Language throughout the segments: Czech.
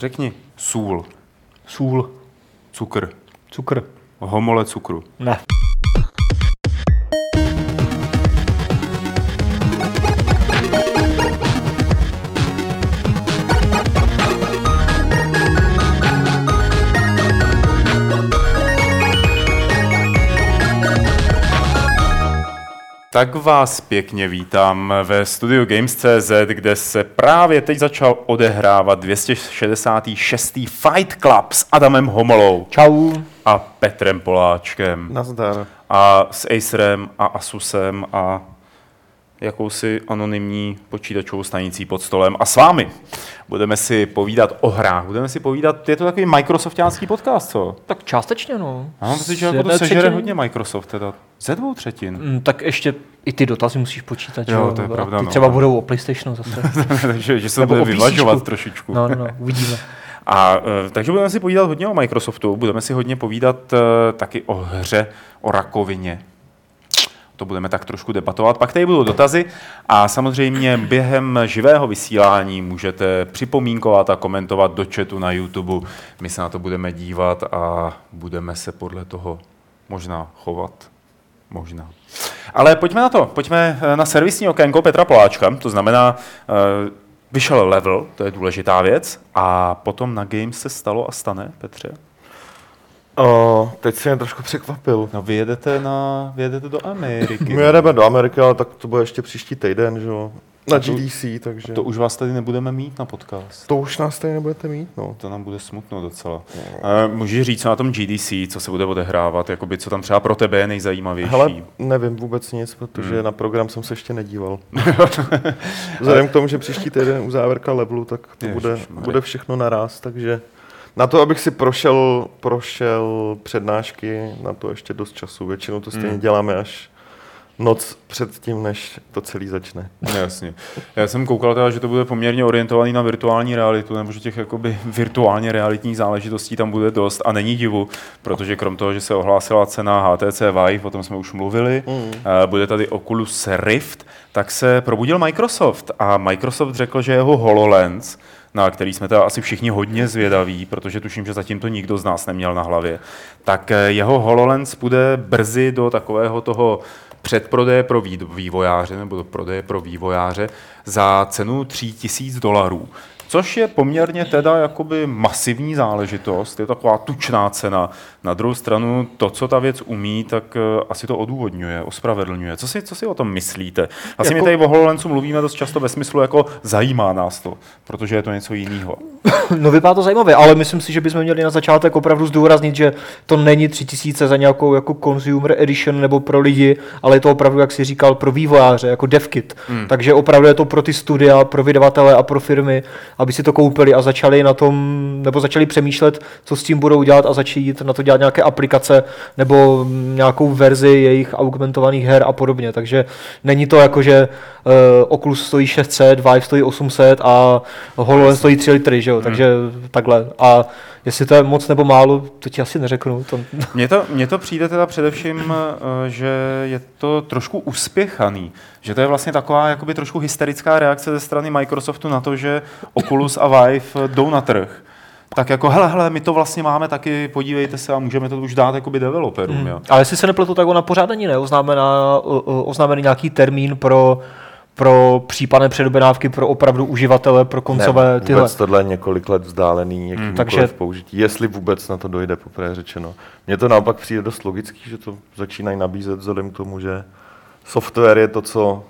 Řekni sůl, Sůl. cukr, Cukr. homole cukru. Ne. Tak vás pěkně vítám ve studiu Games.cz, kde se právě teď začal odehrávat 266. Fight Club s Adamem Homolou Čau. a Petrem Poláčkem Nazdar. a s Acerem a Asusem a jakousi anonymní počítačovou stanicí pod stolem a s vámi. Budeme si povídat o hrách, budeme si povídat, je to takový Microsoftiánský podcast, co? Tak částečně, no. Já mám pocit, že jako to sežere třetiny. hodně Microsoft teda. Ze dvou třetin. Mm, tak ještě i ty dotazy musíš počítat, že Jo, to je pravda, Ty no. třeba budou o PlayStationu zase. Takže že se to bude vyvažovat trošičku. No, no, no, uvidíme. A e, takže budeme si povídat hodně o Microsoftu, budeme si hodně povídat e, taky o hře, o rakovině. To budeme tak trošku debatovat. Pak tady budou dotazy a samozřejmě během živého vysílání můžete připomínkovat a komentovat do chatu na YouTube. My se na to budeme dívat a budeme se podle toho možná chovat. Možná. Ale pojďme na to. Pojďme eh, na servisní okénko Petra Poláčka. To znamená, eh, vyšel level, to je důležitá věc. A potom na Games se stalo a stane, Petře. O, teď si mě trošku překvapil. No vy jedete, na, vy jedete do Ameriky. My jedeme do Ameriky, ale tak to bude ještě příští týden, že jo? Na to- GDC, takže... To už vás tady nebudeme mít na podcast. to už nás tady nebudete mít, no. To nám bude smutno docela. Eh, Můžeš říct, co na tom GDC, co se bude odehrávat, jakoby, co tam třeba pro tebe je nejzajímavější? Hele, nevím vůbec nic, protože Hmm. na program jsem se ještě nedíval. Vzhledem k tomu, že příští týden je uzávěrka levelu, tak to bude, Ježišmarja. bude všechno naraz, takže na to, abych si prošel, prošel přednášky, na to ještě dost času. Většinou to stejně Hmm. děláme až noc před tím, než to celý začne. No, Jasně. Já jsem koukal teda, že to bude poměrně orientovaný na virtuální realitu, nebo že těch jakoby virtuálně realitních záležitostí tam bude dost a není divu, protože krom toho, že se ohlásila cena HTC Vive, o tom jsme už mluvili, Mm. bude tady Oculus Rift, tak se probudil Microsoft a Microsoft řekl, že jeho HoloLens, na který jsme teda asi všichni hodně zvědaví, protože tuším, že zatím to nikdo z nás neměl na hlavě, tak eh, jeho HoloLens bude brzy do takového toho předprodeje pro vý- vývojáře nebo do prodeje pro vývojáře za cenu 3000 dolarů. Což je poměrně teda jakoby masivní záležitost, je taková tučná cena. Na druhou stranu to, co ta věc umí, tak eh, asi to odůvodňuje, ospravedlňuje. Co si, co si o tom myslíte? Asi Jako- my tady o HoloLensu mluvíme dost často ve smyslu jako zajímá nás to, protože je to něco jiného. No vypadá to zajímavě, ale myslím si, že bychom měli na začátek opravdu zdůraznit, že to není 3000 za nějakou jako consumer edition nebo pro lidi, ale je to opravdu, jak si říkal, pro vývojáře, jako devkit. Hmm. Takže opravdu je to pro ty studia, pro vydavatele a pro firmy, aby si to koupili a začali na tom, nebo začali přemýšlet, co s tím budou dělat a začít na to dělat nějaké aplikace nebo nějakou verzi jejich augmentovaných her a podobně. Takže není to jako, že uh, Oculus stojí 600, Vive stojí 800 a HoloLens stojí 3 litry, že jo? takže takhle. A jestli to je moc nebo málo, to ti asi neřeknu. To... Mně to, mně to přijde teda především, eh, že je to trošku uspěchaný. Že to je vlastně taková jakoby trošku hysterická reakce ze strany Microsoftu na to, že Oculus a Vive eh, jdou na trh. Tak jako, hele, hele, my to vlastně máme taky, podívejte se a můžeme to už dát jakoby developerům, Hmm. jo. Ale jestli se nepletu, tak ona pořád ani neoznámená, oznámený nějaký termín pro pro případné předobjednávky pro opravdu uživatele, pro koncové ne, tyhle. Vůbec tohle je několik let vzdálený takže- takže... použití, jestli vůbec na to dojde, poprvé řečeno. Mně to naopak přijde dost logický, že to začínají nabízet vzhledem k tomu, že software je to, co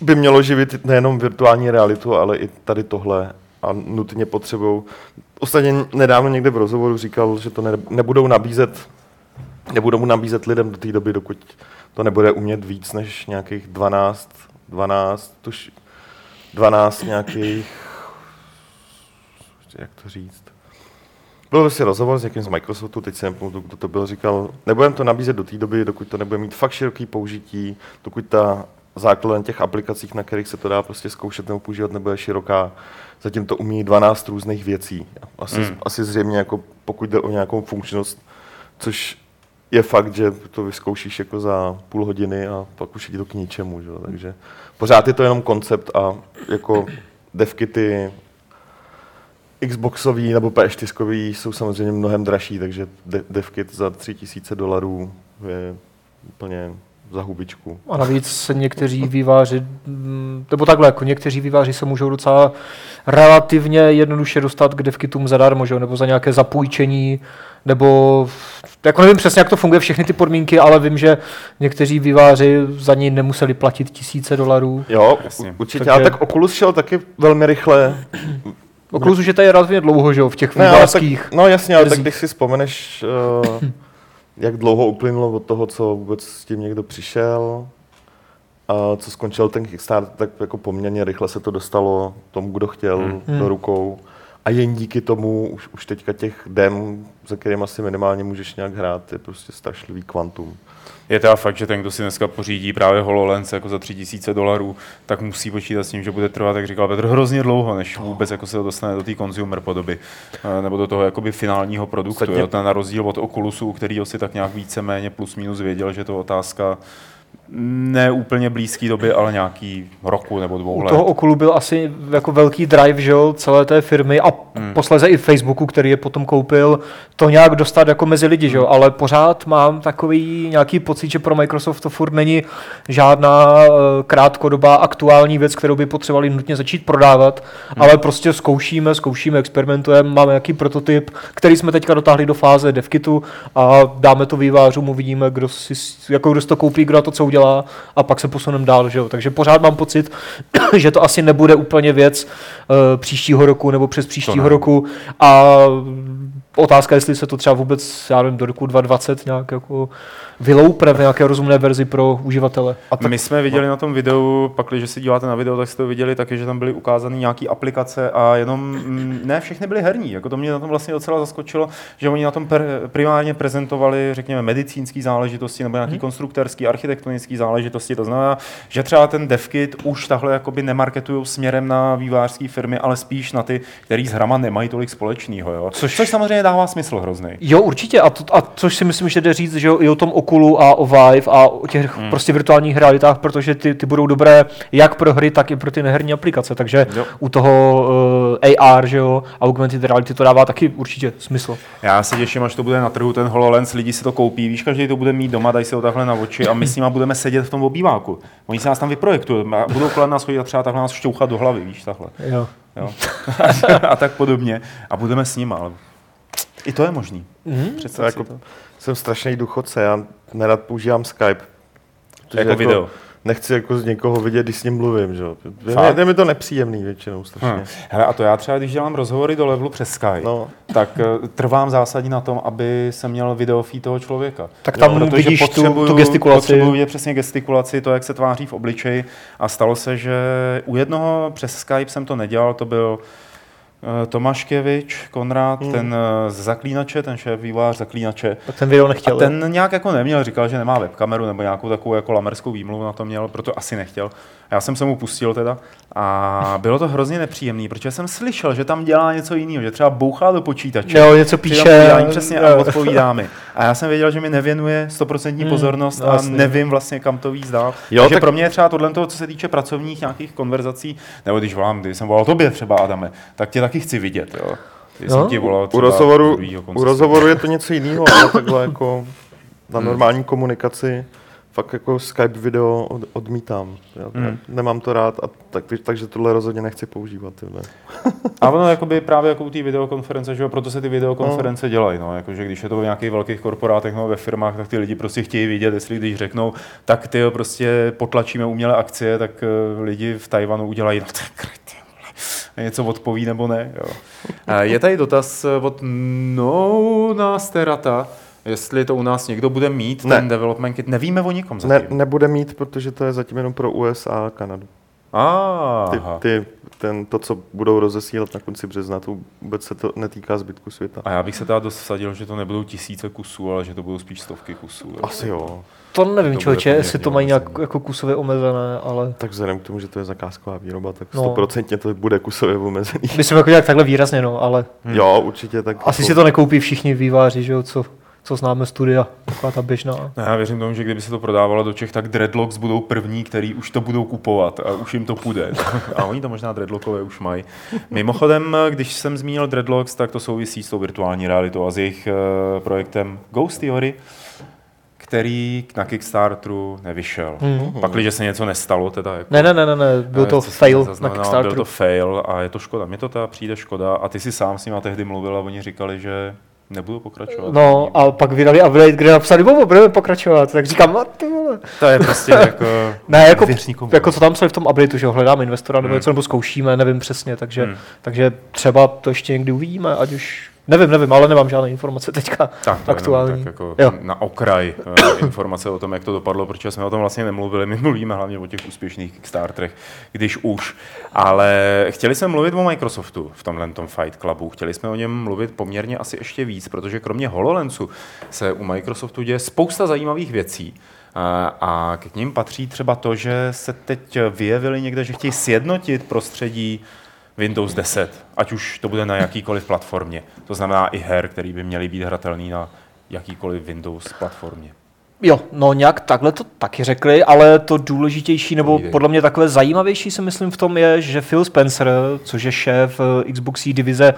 by mělo živit nejenom virtuální realitu, ale i tady tohle a nutně potřebují. Ostatně nedávno někde v rozhovoru říkal, že to ne, nebudou nabízet nebudou mu nabízet lidem do té doby, dokud to nebude umět víc než nějakých 12, 12, tuž, 12 nějakých, jak to říct, byl prostě rozhovor s někým z Microsoftu, teď si nepamatuju, kdo to byl, říkal, nebudeme to nabízet do té doby, dokud to nebude mít fakt široký použití, dokud ta základna těch aplikacích, na kterých se to dá prostě zkoušet nebo používat, nebude široká. Zatím to umí 12 různých věcí. Asi, Hmm. asi zřejmě, jako pokud jde o nějakou funkčnost, což je fakt, že to vyzkoušíš jako za půl hodiny a pak už je to k ničemu. Že? Takže pořád je to jenom koncept a jako devkity Xboxový nebo P4 jsou samozřejmě mnohem dražší, takže de- DevKit za 3000 dolarů je úplně za hubičku. A navíc se někteří výváři, nebo takhle, jako někteří výváři se můžou docela relativně jednoduše dostat k devkitům zadarmo, že? nebo za nějaké zapůjčení, nebo jako nevím přesně, jak to funguje, všechny ty podmínky, ale vím, že někteří výváři za ní nemuseli platit tisíce dolarů. Jo, Jasně. určitě, Takže- ale tak Oculus šel taky velmi rychle. Oculus už je tady relativně dlouho, že jo, v těch tak, vývářských. no jasně, ale tak když si vzpomeneš, uh, jak dlouho uplynulo od toho, co vůbec s tím někdo přišel, a co skončil ten Kickstarter, tak jako poměrně rychle se to dostalo tomu, kdo chtěl, Hmm. hmm. do rukou. A jen díky tomu už, už teďka těch dem, za kterým asi minimálně můžeš nějak hrát, je prostě strašlivý kvantum. Je teda fakt, že ten, kdo si dneska pořídí právě HoloLens jako za 3000 dolarů, tak musí počítat s tím, že bude trvat, jak říkal Petr, hrozně dlouho, než vůbec jako se to dostane do té consumer podoby, eh, nebo do toho jakoby finálního produktu. Ostatně- Jo, ten na rozdíl od Oculusu, u kterého si tak nějak víceméně plus minus věděl, že to je otázka ne úplně blízké doby, ale nějaký roku nebo dvou U let. toho Oculu byl asi jako velký drive, že jo, celé té firmy a Hmm. posléze i Facebooku, který je potom koupil, to nějak dostat jako mezi lidi, že jo, ale pořád mám takový nějaký pocit, že pro Microsoft to furt není žádná eh, krátkodobá aktuální věc, kterou by potřebovali nutně začít prodávat, ale prostě zkoušíme, zkoušíme, experimentujeme, máme nějaký prototyp, který jsme teďka dotáhli do fáze devkitu a dáme to vývářům, uvidíme, kdo si, jako kdo si to koupí, kdo to co udělá a pak se posuneme dál, že jo. Takže pořád mám pocit, že to asi nebude úplně věc uh, příštího roku nebo přes příštího roku a otázka, jestli se to třeba vůbec, já nevím, do roku 2020 nějak jako vyloupne v nějaké rozumné verzi pro uživatele. A tak, My jsme viděli na tom videu, pak když si díváte na video, tak jste to viděli taky, že tam byly ukázány nějaké aplikace a jenom mm, ne všechny byly herní. Jako to mě na tom vlastně docela zaskočilo, že oni na tom per, primárně prezentovali, řekněme, medicínské záležitosti nebo nějaký hmm. konstruktorský, architektonické záležitosti. To znamená, že třeba ten DevKit už tahle jakoby nemarketují směrem na vývářské firmy, ale spíš na ty, který s hrama nemají tolik společného. Jo? Což, Což samozřejmě dává smysl hrozný. Jo, určitě. A, to, a což si myslím, že jde říct, že jo, i o tom Oculu a o Vive a o těch hmm. prostě virtuálních realitách, protože ty, ty budou dobré jak pro hry, tak i pro ty neherní aplikace. Takže Jo. u toho uh, AR, že jo, augmented reality to dává taky určitě smysl. Já se těším, až to bude na trhu ten HoloLens, lidi si to koupí, víš, každý to bude mít doma, dají si ho takhle na oči a my s nima budeme sedět v tom obýváku. Oni se nás tam vyprojektují a budou kolem nás chodit a třeba takhle nás šťouchat do hlavy, víš, takhle. Jo. Jo. a tak podobně. A budeme s nima, ale i to je možný. Mm. Představ jako, to. jsem strašný důchodce, já nerad používám Skype. protože Jako video. Nechci jako z někoho vidět, když s ním mluvím, že? jo. Je, je mi to nepříjemný většinou strašně. Hm. Hele, a to já třeba, když dělám rozhovory do levelu přes Skype, No. tak eh, trvám zásadně na tom, aby jsem měl videofí toho člověka. Tak tam protože vidíš tu- potřebuju- tu gestikulaci. Potřebuju vidět přesně gestikulaci, to, jak se tváří v obličeji. A stalo se, že u jednoho přes Skype jsem to nedělal, to byl eh, Tomáškevič, Konrad, Hmm. ten eh, z Zaklínače, ten šéf vývář Zaklínače. Tak ten video A nechtěl. ten nějak jako neměl, říkal, že nemá webkameru nebo nějakou takovou jako lamerskou výmluvu na to měl, proto asi nechtěl. A já jsem se mu pustil teda a bylo to hrozně nepříjemný, protože jsem slyšel, že tam dělá něco jiného, že třeba bouchá do počítače. Jo, něco píše. povídání, přesně jo. a odpovídá mi. A já jsem věděl, že mi nevěnuje stoprocentní Hmm, pozornost no a jasně. nevím vlastně, kam to víc dál. Jo, Takže tak- pro mě je třeba tohle, co se týče pracovních nějakých konverzací, nebo když volám, když jsem volal tobě třeba, Adame, tak tě taky chci vidět. Jo. Když No. jsem ti volal U rozhovoru, u rozhovoru je to něco jiného, ale takhle jako na Hmm. normální komunikaci fakt jako Skype video od, odmítám. Já, Hmm. hmm. nemám to rád, a tak, takže tohle rozhodně nechci používat. Tyhle. A ono jakoby právě jako u té videokonference, že jo, proto se ty videokonference no. dělají, no, jakože když je to v nějakých velkých korporátech nebo ve firmách, tak ty lidi prostě chtějí vidět, jestli když řeknou, tak ty jo, prostě potlačíme umělé akcie, tak uh, lidi v Tajvanu udělají, no tak něco odpoví nebo ne. Jo. Je tady dotaz eh, od No Nasterata, jestli to u nás někdo bude mít, Ne. ten development kit. Nevíme o nikom Ne, zatím. nebude mít, protože to je zatím jenom pro USA a Kanadu. Ty, Aha. ty, ten, to, co budou rozesílat na konci března, to vůbec se to netýká zbytku světa. A já bych se teda dost vsadil, že to nebudou tisíce kusů, ale že to budou spíš stovky kusů. Asi jo. To nevím, To člověče, jestli to mají nějak jako kusově omezené, ale Tak vzhledem k tomu, že to je zakázková výroba, tak No. stoprocentně to bude kusově omezený. myslím jako nějak takhle výrazně, no, ale Hmm. Jo, určitě tak. asi jako- si to nekoupí všichni výváři, že jo, co, co známe studia, taková ta běžná. No, já věřím tomu, že kdyby se to prodávalo do Čech, tak Dreadlocks budou první, který už to budou kupovat a už jim to půjde. A oni to možná Dreadlockové už mají. Mimochodem, když jsem zmínil Dreadlocks, tak to souvisí s tou virtuální realitou a s jejich uh, projektem Ghost Theory, který na Kickstarteru nevyšel. Mm. Pak, když se něco nestalo, teda jako, Ne, ne, ne, ne, ne, byl to jsem fail na Kickstarteru. Byl to fail a je to škoda. Mně to teda přijde škoda a ty si sám s nima tehdy mluvil a oni říkali, že nebudou pokračovat. No a pak vydali update, kde napsali, bobo, budeme pokračovat. Tak říkám, a ty vole. To je prostě jako... Ne, jako, jako co tam psali v tom updateu, že ho hledáme investora nebo Hmm. něco, nebo zkoušíme, nevím přesně, takže, Hmm. takže třeba to ještě někdy uvidíme, ať už, nevím, nevím, ale nemám žádné informace teďka Tak, to aktuální. Jenom tak jako Jo. na okraj eh, informace o tom, jak to dopadlo, protože jsme o tom vlastně nemluvili. My mluvíme hlavně o těch úspěšných Kickstarterech, když už. Ale chtěli jsme mluvit o Microsoftu v tomhle tom Fight Clubu. Chtěli jsme o něm mluvit poměrně asi ještě víc, protože kromě HoloLensu se u Microsoftu děje spousta zajímavých věcí. A- A k ním patří třeba to, že se teď vyjevili někde, že chtějí sjednotit prostředí Windows 10, ať už to bude na jakýkoliv platformě. To znamená i her, který by měly být hratelný na jakýkoliv Windows platformě. Jo, no nějak takhle to taky řekli, ale to důležitější, nebo podle mě takové zajímavější si myslím v tom je, že Phil Spencer, což je šéf eh, Xboxí divize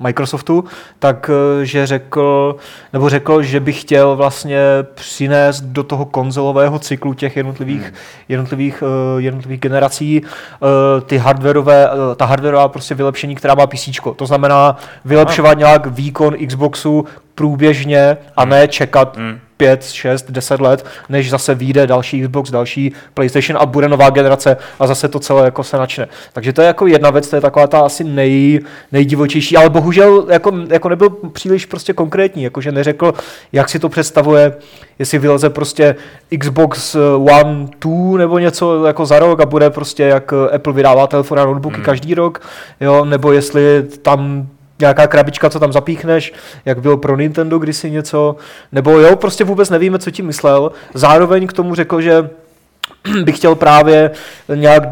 Microsoftu, tak eh, že řekl, nebo řekl, že by chtěl vlastně přinést do toho konzolového cyklu těch jednotlivých, Hmm. jednotlivých, eh, jednotlivých generací eh, ty hardwareové, eh, ta hardwareová prostě vylepšení, která má PC. To znamená vylepšovat nějak výkon Xboxu průběžně a ne čekat Hmm. 5, 6, 10 let, než zase vyjde další Xbox, další PlayStation a bude nová generace a zase to celé jako se načne. Takže to je jako jedna věc, to je taková ta asi nej, nejdivočejší, ale bohužel jako, jako nebyl příliš prostě konkrétní, jakože neřekl, jak si to představuje, jestli vyleze prostě Xbox One 2 nebo něco jako za rok a bude prostě jak Apple vydává telefon a notebooky Hmm. každý rok, jo, nebo jestli tam nějaká krabička, co tam zapíchneš, jak bylo pro Nintendo kdysi něco, nebo jo, prostě vůbec nevíme, co tím myslel. Zároveň k tomu řekl, že bych chtěl právě nějak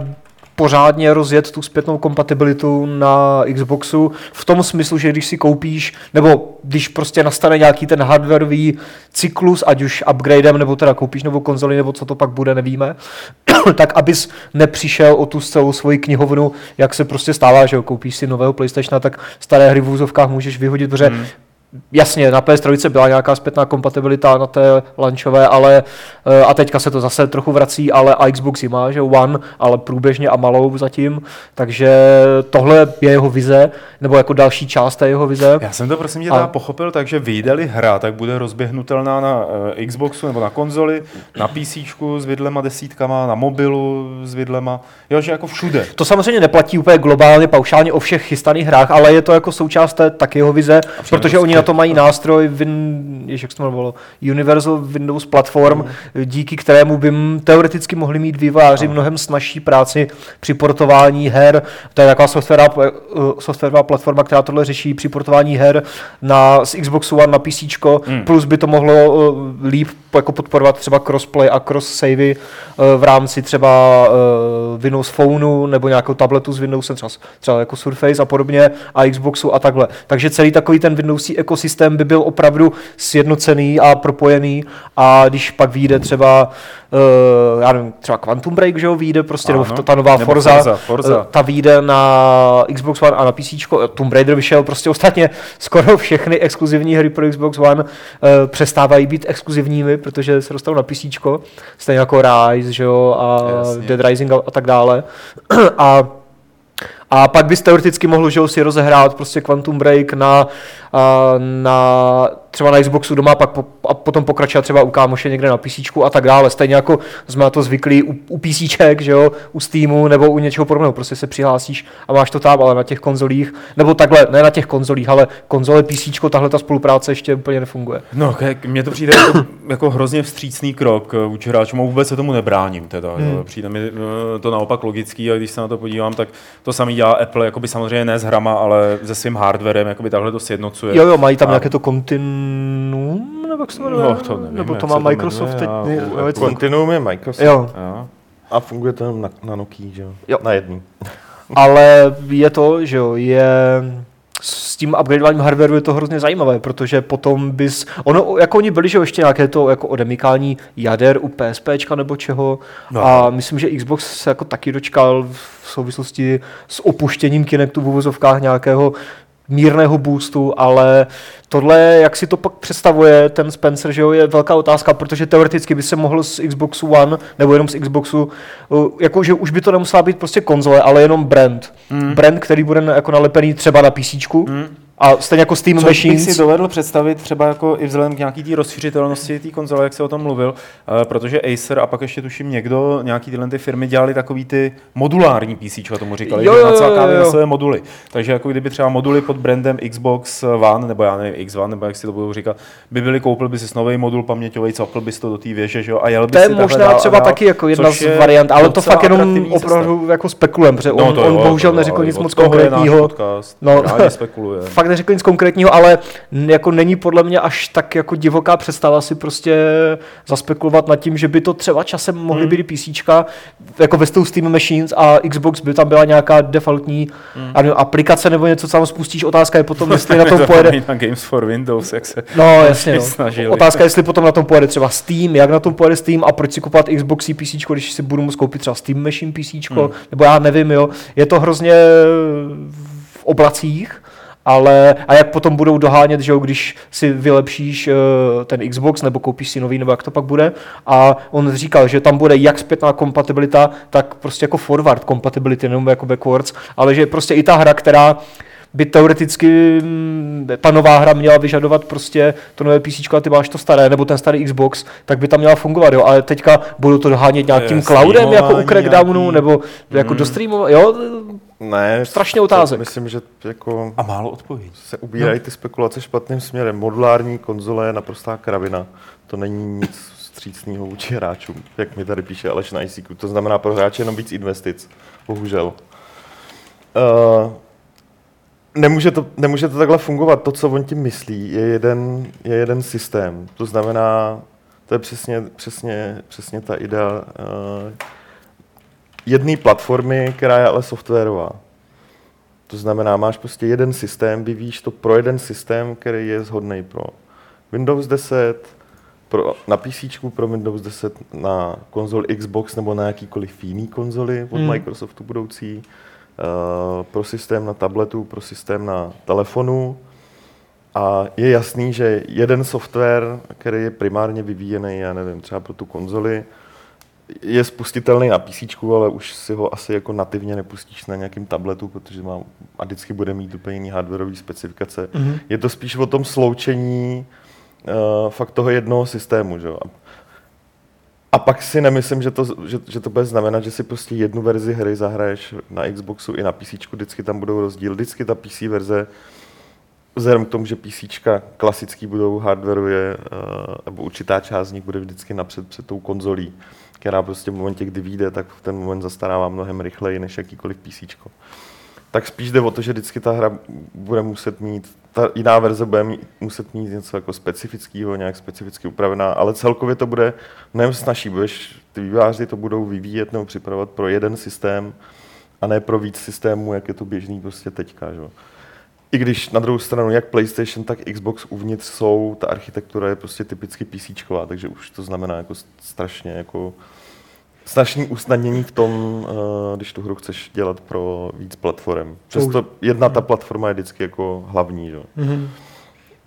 pořádně rozjet tu zpětnou kompatibilitu na Xboxu v tom smyslu, že když si koupíš, nebo když prostě nastane nějaký ten hardwareový cyklus, ať už upgradem, nebo teda koupíš novou konzoli, nebo co to pak bude, nevíme, tak abys nepřišel o tu celou svoji knihovnu, jak se prostě stává, že jo, koupíš si nového PlayStationa, tak staré hry v úzovkách můžeš vyhodit, protože Hmm. Jasně, na PS3 byla nějaká zpětná kompatibilita na té launchové, ale eh, a teďka se to zase trochu vrací, ale a Xbox ji má, že One, ale průběžně a malou zatím, takže tohle je jeho vize, nebo jako další část té jeho vize. Já jsem to prosím tě A- pochopil tak, že vyjde hra, tak bude rozběhnutelná na uh, Xboxu nebo na konzoli, na PC s vidlema desítkama, na mobilu s vidlema, jo, že jako všude. To samozřejmě neplatí úplně globálně, paušálně o všech chystaných hrách, ale je to jako součást té taky jeho vize, protože oni na to mají nástroj, Win, jež, jak se to jmenovalo, Universal Windows Platform, díky kterému by teoreticky mohli mít vývojáři mnohem snažší práci při portování her. To je taková softwarová, eh, softwarová platforma, která tohle řeší při portování her na, z Xboxu One na PC, Hmm. plus by to mohlo eh, líp jako podporovat třeba crossplay a cross savey v rámci třeba eh, Windows Phoneu nebo nějakou tabletu s Windowsem, třeba, třeba jako Surface a podobně a Xboxu a takhle. Takže celý takový ten Windowsí ekosystém by byl opravdu sjednocený a propojený a když pak vyjde třeba uh, já nevím, třeba Quantum Break, že jo, vyjde prostě, nebo Ano. to, ta nová Nebo Forza, Forza, Forza. eh, ta vyjde na Xbox One a na PC. Tomb Raider vyšel, prostě ostatně skoro všechny exkluzivní hry pro Xbox One eh, přestávají být exkluzivními, protože se dostanou na PC, stejně jako Rise, že jo, a Jasně. Dead Rising a, a tak dále. a a pak bys teoreticky mohl že si rozehrát prostě Quantum Break na, na třeba na Xboxu doma, pak po, a potom pokračovat třeba u kámoše někde na PC a tak dále. Stejně jako jsme na to zvyklí u, u PC, že jo, u Steamu nebo u něčeho podobného. Prostě se přihlásíš a máš to tam, ale na těch konzolích, nebo takhle, ne na těch konzolích, ale konzole PC, tahle ta spolupráce ještě úplně nefunguje. No, mně to přijde jako, jako hrozně vstřícný krok eh, vůči hráčům a vůbec se tomu nebráním teda. Hmm. Jo. Přijde mi eh, to naopak logický a když se na to podívám, tak to samý dělá Apple, jakoby samozřejmě ne s hrama, ale se svým hardwarem, jakoby takhle to sjednocuje. Jo, jo, mají tam A- nějaké to Continuum, nebo jak se to jmenuje? No, to nevím, nebo to má to Microsoft teď? Continuum je Microsoft. Jo, Jo. A funguje to jenom na, na Nokia, že jo? Na jedný. ale je to, že jo, je s tím upgradeováním hardwareu je to hrozně zajímavé, protože potom bys, ono, jako oni byli, že ještě nějaké to jako odemykání jader u PSP nebo čeho no. a myslím, že Xbox se jako taky dočkal v souvislosti s opuštěním Kinectu v uvozovkách nějakého mírného boostu, ale tohle, jak si to pak představuje ten Spencer, že jo, je velká otázka, protože teoreticky by se mohl z Xboxu One nebo jenom z Xboxu, jako že už by to nemusela být prostě konzole, ale jenom brand. Mm. Brand, který bude jako nalepený třeba na PC. Mm a stejně jako Steam Co Machines. bych si dovedl představit třeba jako i vzhledem k nějaký té rozšířitelnosti té konzole, jak se o tom mluvil, uh, protože Acer a pak ještě tuším někdo, nějaký tyhle ty firmy dělali takový ty modulární PC, tomu říkali, jo, jo, že na své moduly. Takže jako kdyby třeba moduly pod brandem Xbox One, nebo já nevím, X One, nebo jak si to budou říkat, by byly, koupil by si nový modul paměťový, cokl bys to do té věže, že jo, a jel by To je možná třeba taky jako jedna z variant, ale to fakt jenom opravdu jako spekulem, protože no, on, on bohužel neřekl nic moc konkrétního. No, spekuluje. Fakt neřekl nic konkrétního, ale jako není podle mě až tak jako divoká představa si prostě zaspekulovat nad tím, že by to třeba časem mohly hmm. být PC, jako ve Steam Machines a Xbox by tam byla nějaká defaultní hmm. aplikace nebo něco, co tam spustíš. Otázka je potom, jestli na tom pojede... na Games for Windows, jak se No, jasně. No. Snažili. Otázka je, jestli potom na tom pojede třeba Steam, jak na tom pojede Steam a proč si kupovat Xbox PC, když si budu muset koupit třeba Steam Machine PC, hmm. nebo já nevím, jo. Je to hrozně v oblacích ale a jak potom budou dohánět, že jo, když si vylepšíš uh, ten Xbox nebo koupíš si nový, nebo jak to pak bude. A on říkal, že tam bude jak zpětná kompatibilita, tak prostě jako forward kompatibility, nebo jako backwards, ale že prostě i ta hra, která by teoreticky mm, ta nová hra měla vyžadovat prostě to nové PC a ty máš to staré, nebo ten starý Xbox, tak by tam měla fungovat, jo. Ale teďka budou to dohánět nějakým cloudem, jako u Crackdownu, nějaký... nebo jako mm. do streamu, jo. Ne, strašně otázek. Myslím, že jako a málo odpovědí. Se ubírají no. ty spekulace špatným směrem. Modulární konzole je naprostá kravina. To není nic vstřícného vůči hráčům, jak mi tady píše Aleš na ICQ. To znamená pro hráče jenom víc investic. Bohužel. Uh, nemůže to, nemůže to takhle fungovat. To, co on tím myslí, je jeden, je jeden systém. To znamená, to je přesně, přesně, přesně ta idea uh, jedné platformy, která je ale softwarová. To znamená, máš prostě jeden systém, vyvíjíš to pro jeden systém, který je shodný pro Windows 10, pro, na PC, pro Windows 10, na konzoli Xbox nebo na jakýkoliv jiný konzoli od hmm. Microsoftu budoucí, pro systém na tabletu, pro systém na telefonu. A je jasný, že jeden software, který je primárně vyvíjený, já nevím, třeba pro tu konzoli, je spustitelný na PC, ale už si ho asi jako nativně nepustíš na nějakém tabletu, protože má a vždycky bude mít úplně jiný hardwareový specifikace. Mm-hmm. Je to spíš o tom sloučení uh, fakt toho jednoho systému. Že? A pak si nemyslím, že to, že, že to bude znamenat, že si prostě jednu verzi hry zahraješ na Xboxu i na PC, vždycky tam budou rozdíl. Vždycky ta PC verze, vzhledem k tomu, že PC klasický budou hardwareově, uh, nebo určitá část z nich bude vždycky napřed před tou konzolí která prostě v momentě, kdy vyjde, tak v ten moment zastarává mnohem rychleji než jakýkoliv PC. Tak spíš jde o to, že vždycky ta hra bude muset mít, ta jiná verze bude mít, muset mít něco jako specifického, nějak specificky upravená, ale celkově to bude mnohem snažší. Budeš, ty výváři to budou vyvíjet nebo připravovat pro jeden systém a ne pro víc systémů, jak je to běžný prostě teďka. Že? I když na druhou stranu, jak PlayStation, tak Xbox uvnitř jsou, ta architektura je prostě typicky PC, takže už to znamená jako strašně jako strašný usnadnění v tom, uh, když tu hru chceš dělat pro víc platform. Přesto jedna ta platforma je vždycky jako hlavní. Že? Mm-hmm.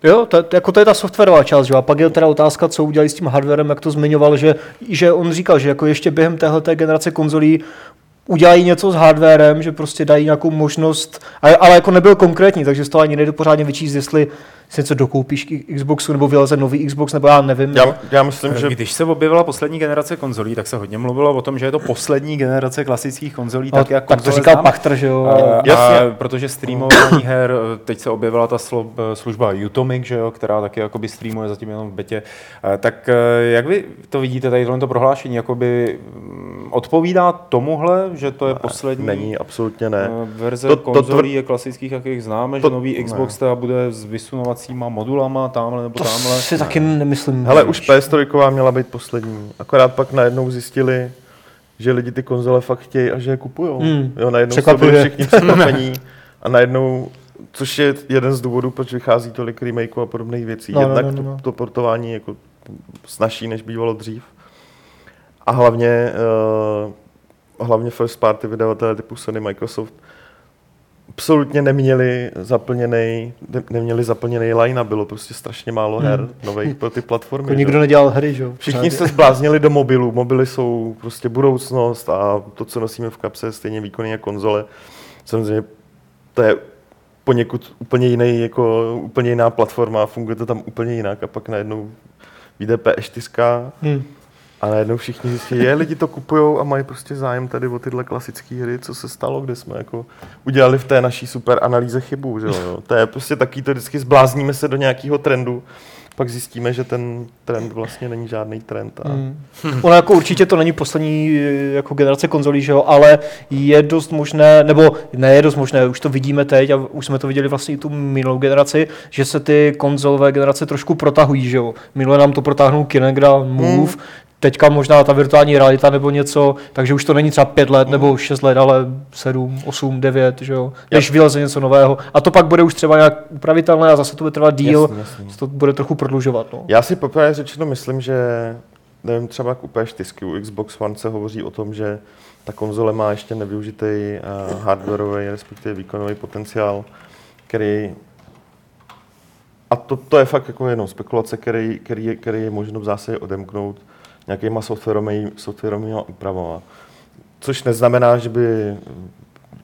Jo, to, jako to je ta softwarová část, že? a pak je teda otázka, co udělají s tím hardwarem, jak to zmiňoval, že, že on říkal, že jako ještě během téhle generace konzolí udělají něco s hardwarem, že prostě dají nějakou možnost, ale, ale jako nebyl konkrétní, takže z toho ani nejde pořádně vyčíst, jestli si něco dokoupíš k Xboxu nebo vyleze nový Xbox, nebo já nevím. Já, já myslím, že... Když se objevila poslední generace konzolí, tak se hodně mluvilo o tom, že je to poslední generace klasických konzolí, no, tak jak Tak to říkal znám. Pachter, že jo. A, a, protože streamování her, teď se objevila ta služba Utomic, že jo, která taky jakoby streamuje zatím jenom v betě. Tak jak vy to vidíte, tady tohle prohlášení, jakoby odpovídá tomuhle, že to je poslední Není, absolutně ne. verze to, konzolí to, je klasických, jakých známe, to, že nový Xbox teda bude vysunovat hrávacíma modulama, tamhle nebo to tamhle. si taky nemyslím. Hele, už PS3 měla být poslední. Akorát pak najednou zjistili, že lidi ty konzole fakt chtějí a že je kupují. Hmm. Jo, najednou se byli všichni překvapení a najednou Což je jeden z důvodů, proč vychází tolik remakeů a podobných věcí. No, no, Jednak no, no, no. To, to portování je jako snažší, než bývalo dřív. A hlavně, uh, hlavně first party vydavatelé typu Sony, Microsoft absolutně neměli zaplněný, ne, neměli zaplněný line bylo prostě strašně málo her Hmm. nových pro ty platformy. Jako nikdo nedělal hry, že jo? Všichni se zbláznili do mobilu. Mobily jsou prostě budoucnost a to, co nosíme v kapse, je stejně výkonný jako konzole. Samozřejmě to je poněkud úplně jiný, jako úplně jiná platforma, funguje to tam úplně jinak a pak najednou vyjde PS4 Hmm. A najednou všichni zjistí, je, lidi to kupujou a mají prostě zájem tady o tyhle klasické hry, co se stalo, kde jsme jako udělali v té naší super analýze chybu, že jo. To je prostě taky to vždycky zblázníme se do nějakého trendu, pak zjistíme, že ten trend vlastně není žádný trend. A... Hmm. Ono jako určitě to není poslední jako generace konzolí, že jo, ale je dost možné, nebo ne je dost možné, už to vidíme teď a už jsme to viděli vlastně i tu minulou generaci, že se ty konzolové generace trošku protahují, že jo. Minule nám to protáhnul Kinect a Move, teďka možná ta virtuální realita nebo něco, takže už to není třeba pět let nebo šest let, ale sedm, osm, devět, že jo, než vyleze něco nového. A to pak bude už třeba nějak upravitelné a zase to bude trvat díl, Jasně, jasně. to bude trochu prodlužovat. No. Já si poprvé řečeno myslím, že nevím, třeba jak u PS4, u Xbox One se hovoří o tom, že ta konzole má ještě nevyužitý uh, hardwareový, respektive výkonový potenciál, který a to, to je fakt jako jenom spekulace, který, který, který je možno v zásadě odemknout nějakýma softwarovými, softwarovými úpravama. Což neznamená, že by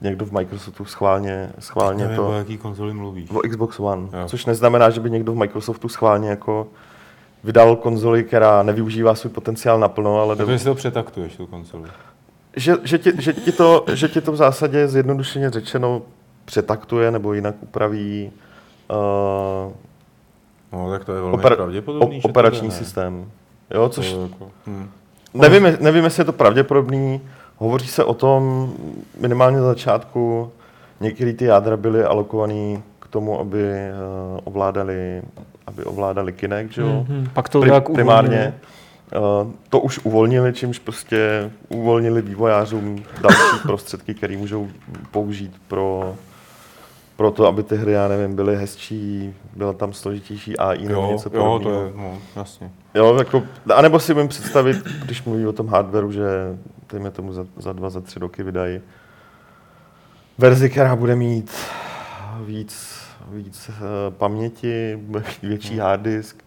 někdo v Microsoftu schválně, schválně Nevím, to... o jaký konzoli mluvíš. O Xbox One, Jo. což neznamená, že by někdo v Microsoftu schválně jako vydal konzoli, která nevyužívá svůj potenciál naplno, ale Takže do, si to přetaktuješ, tu konzoli. že, že, ti, že, ti to, že ti to v zásadě zjednodušeně řečeno přetaktuje nebo jinak upraví uh, No, tak to je velmi oper, pravděpodobný, operační systém. Jo, což To jako, hm. nevím, nevím, jestli je to pravděpodobný. Hovoří se o tom minimálně na začátku. Některé ty jádra byly alokované k tomu, aby uh, ovládali, aby ovládali Kinect, že jo? Mhm, Pak to Pri- nějak primárně. Uh, to už uvolnili, čímž prostě uvolnili vývojářům další prostředky, které můžou použít pro, pro to, aby ty hry, já nevím, byly hezčí, byla tam složitější AI nebo Jo, něco jo, to podobného. je, no, jasně. Jo, jako, a nebo si umím představit, když mluví o tom hardwareu, že dejme tomu za, za dva, za tři roky vydají verzi, která bude mít víc, víc uh, paměti, větší hard disk,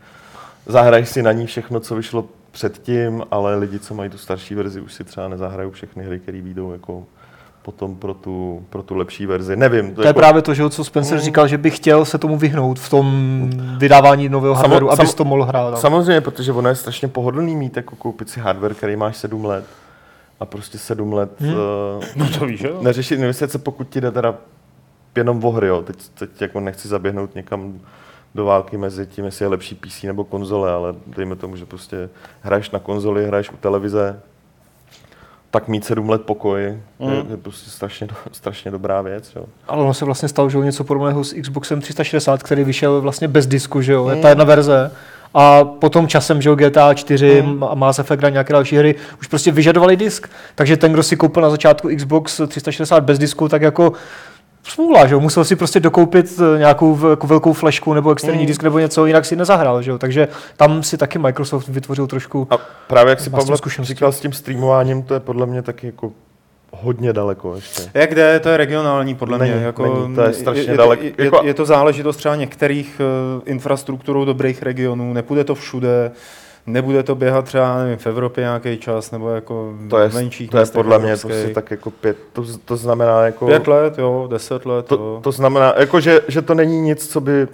zahraješ si na ní všechno, co vyšlo předtím, ale lidi, co mají tu starší verzi, už si třeba nezahrajou všechny hry, které vyjdou jako potom pro tu, pro tu lepší verzi. Nevím. To je jako, právě to, že co Spencer říkal, že by chtěl se tomu vyhnout v tom vydávání nového Samo- hardwareu, abys sam- to mohl hrát. no. Samozřejmě, protože ono je strašně pohodlný mít jako koupit si hardware, který máš sedm let a prostě sedm let Hmm. hmm. No to víš, jo? neřešit investice, pokud ti jde teda jenom o hry, jo. Teď, teď jako nechci zaběhnout někam do války mezi tím, jestli je lepší PC nebo konzole, ale dejme tomu, že prostě hraješ na konzoli, hraješ u televize, tak mít sedm let pokoj je, Mm. je prostě strašně, do- strašně dobrá věc. Jo. Ale ono se vlastně stalo, že něco podobného s Xboxem 360, který vyšel vlastně bez disku, že jo, je ta jedna verze. A potom časem, že jo, GTA 4 Hmm. a Mass Effect a nějaké další hry už prostě vyžadovali disk. Takže ten, kdo si koupil na začátku Xbox 360 bez disku, tak jako smůla, že jo, musel si prostě dokoupit eh, nějakou jako velkou flešku nebo externí Mm. disk nebo něco, jinak si nezahrál, že jo. Takže tam si taky Microsoft vytvořil trošku A právě jak si Pavel říkal s tím streamováním, to je podle mě taky jako hodně daleko ještě. Jak jde, to je regionální podle Není, mě. Jako, není, to je strašně je, dalek- Je, jako- je, je, to záležitost třeba některých uh, infrastrukturou dobrých regionů, nepůjde to všude, nebude to běhat třeba nevím, v Evropě nějaký čas, nebo jako To je, v menších to je podle mě prostě tak jako pět, to, to znamená jako... Pět let, jo, deset let, To, jo. to znamená, jako že, že to není nic, co by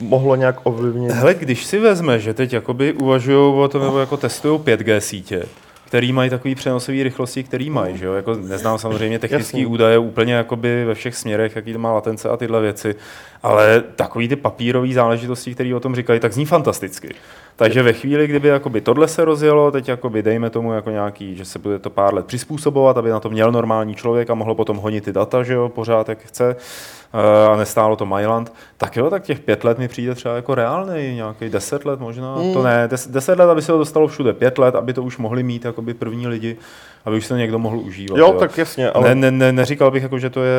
mohlo nějak ovlivnit. Hele, když si vezme, že teď jakoby uvažují o tom, nebo jako testují 5G sítě, který mají takový přenosové rychlosti, který mají, že jo? Jako neznám samozřejmě technické údaje úplně jakoby ve všech směrech, jaký to má latence a tyhle věci, ale takový ty papírové záležitosti, které o tom říkají, tak zní fantasticky. Takže ve chvíli, kdyby jakoby tohle se rozjelo, teď jakoby dejme tomu jako nějaký, že se bude to pár let přizpůsobovat, aby na to měl normální člověk a mohl potom honit ty data, že jo, pořád jak chce, eh, a nestálo to Myland, tak jo, tak těch pět let mi přijde třeba jako reálný, nějaký deset let možná, mm. to ne, des, deset let, aby se to dostalo všude, pět let, aby to už mohli mít jakoby první lidi, aby už se někdo mohl užívat. Jo, tak jasně, ale... Ne, ne, ne, neříkal bych, jako, že to je...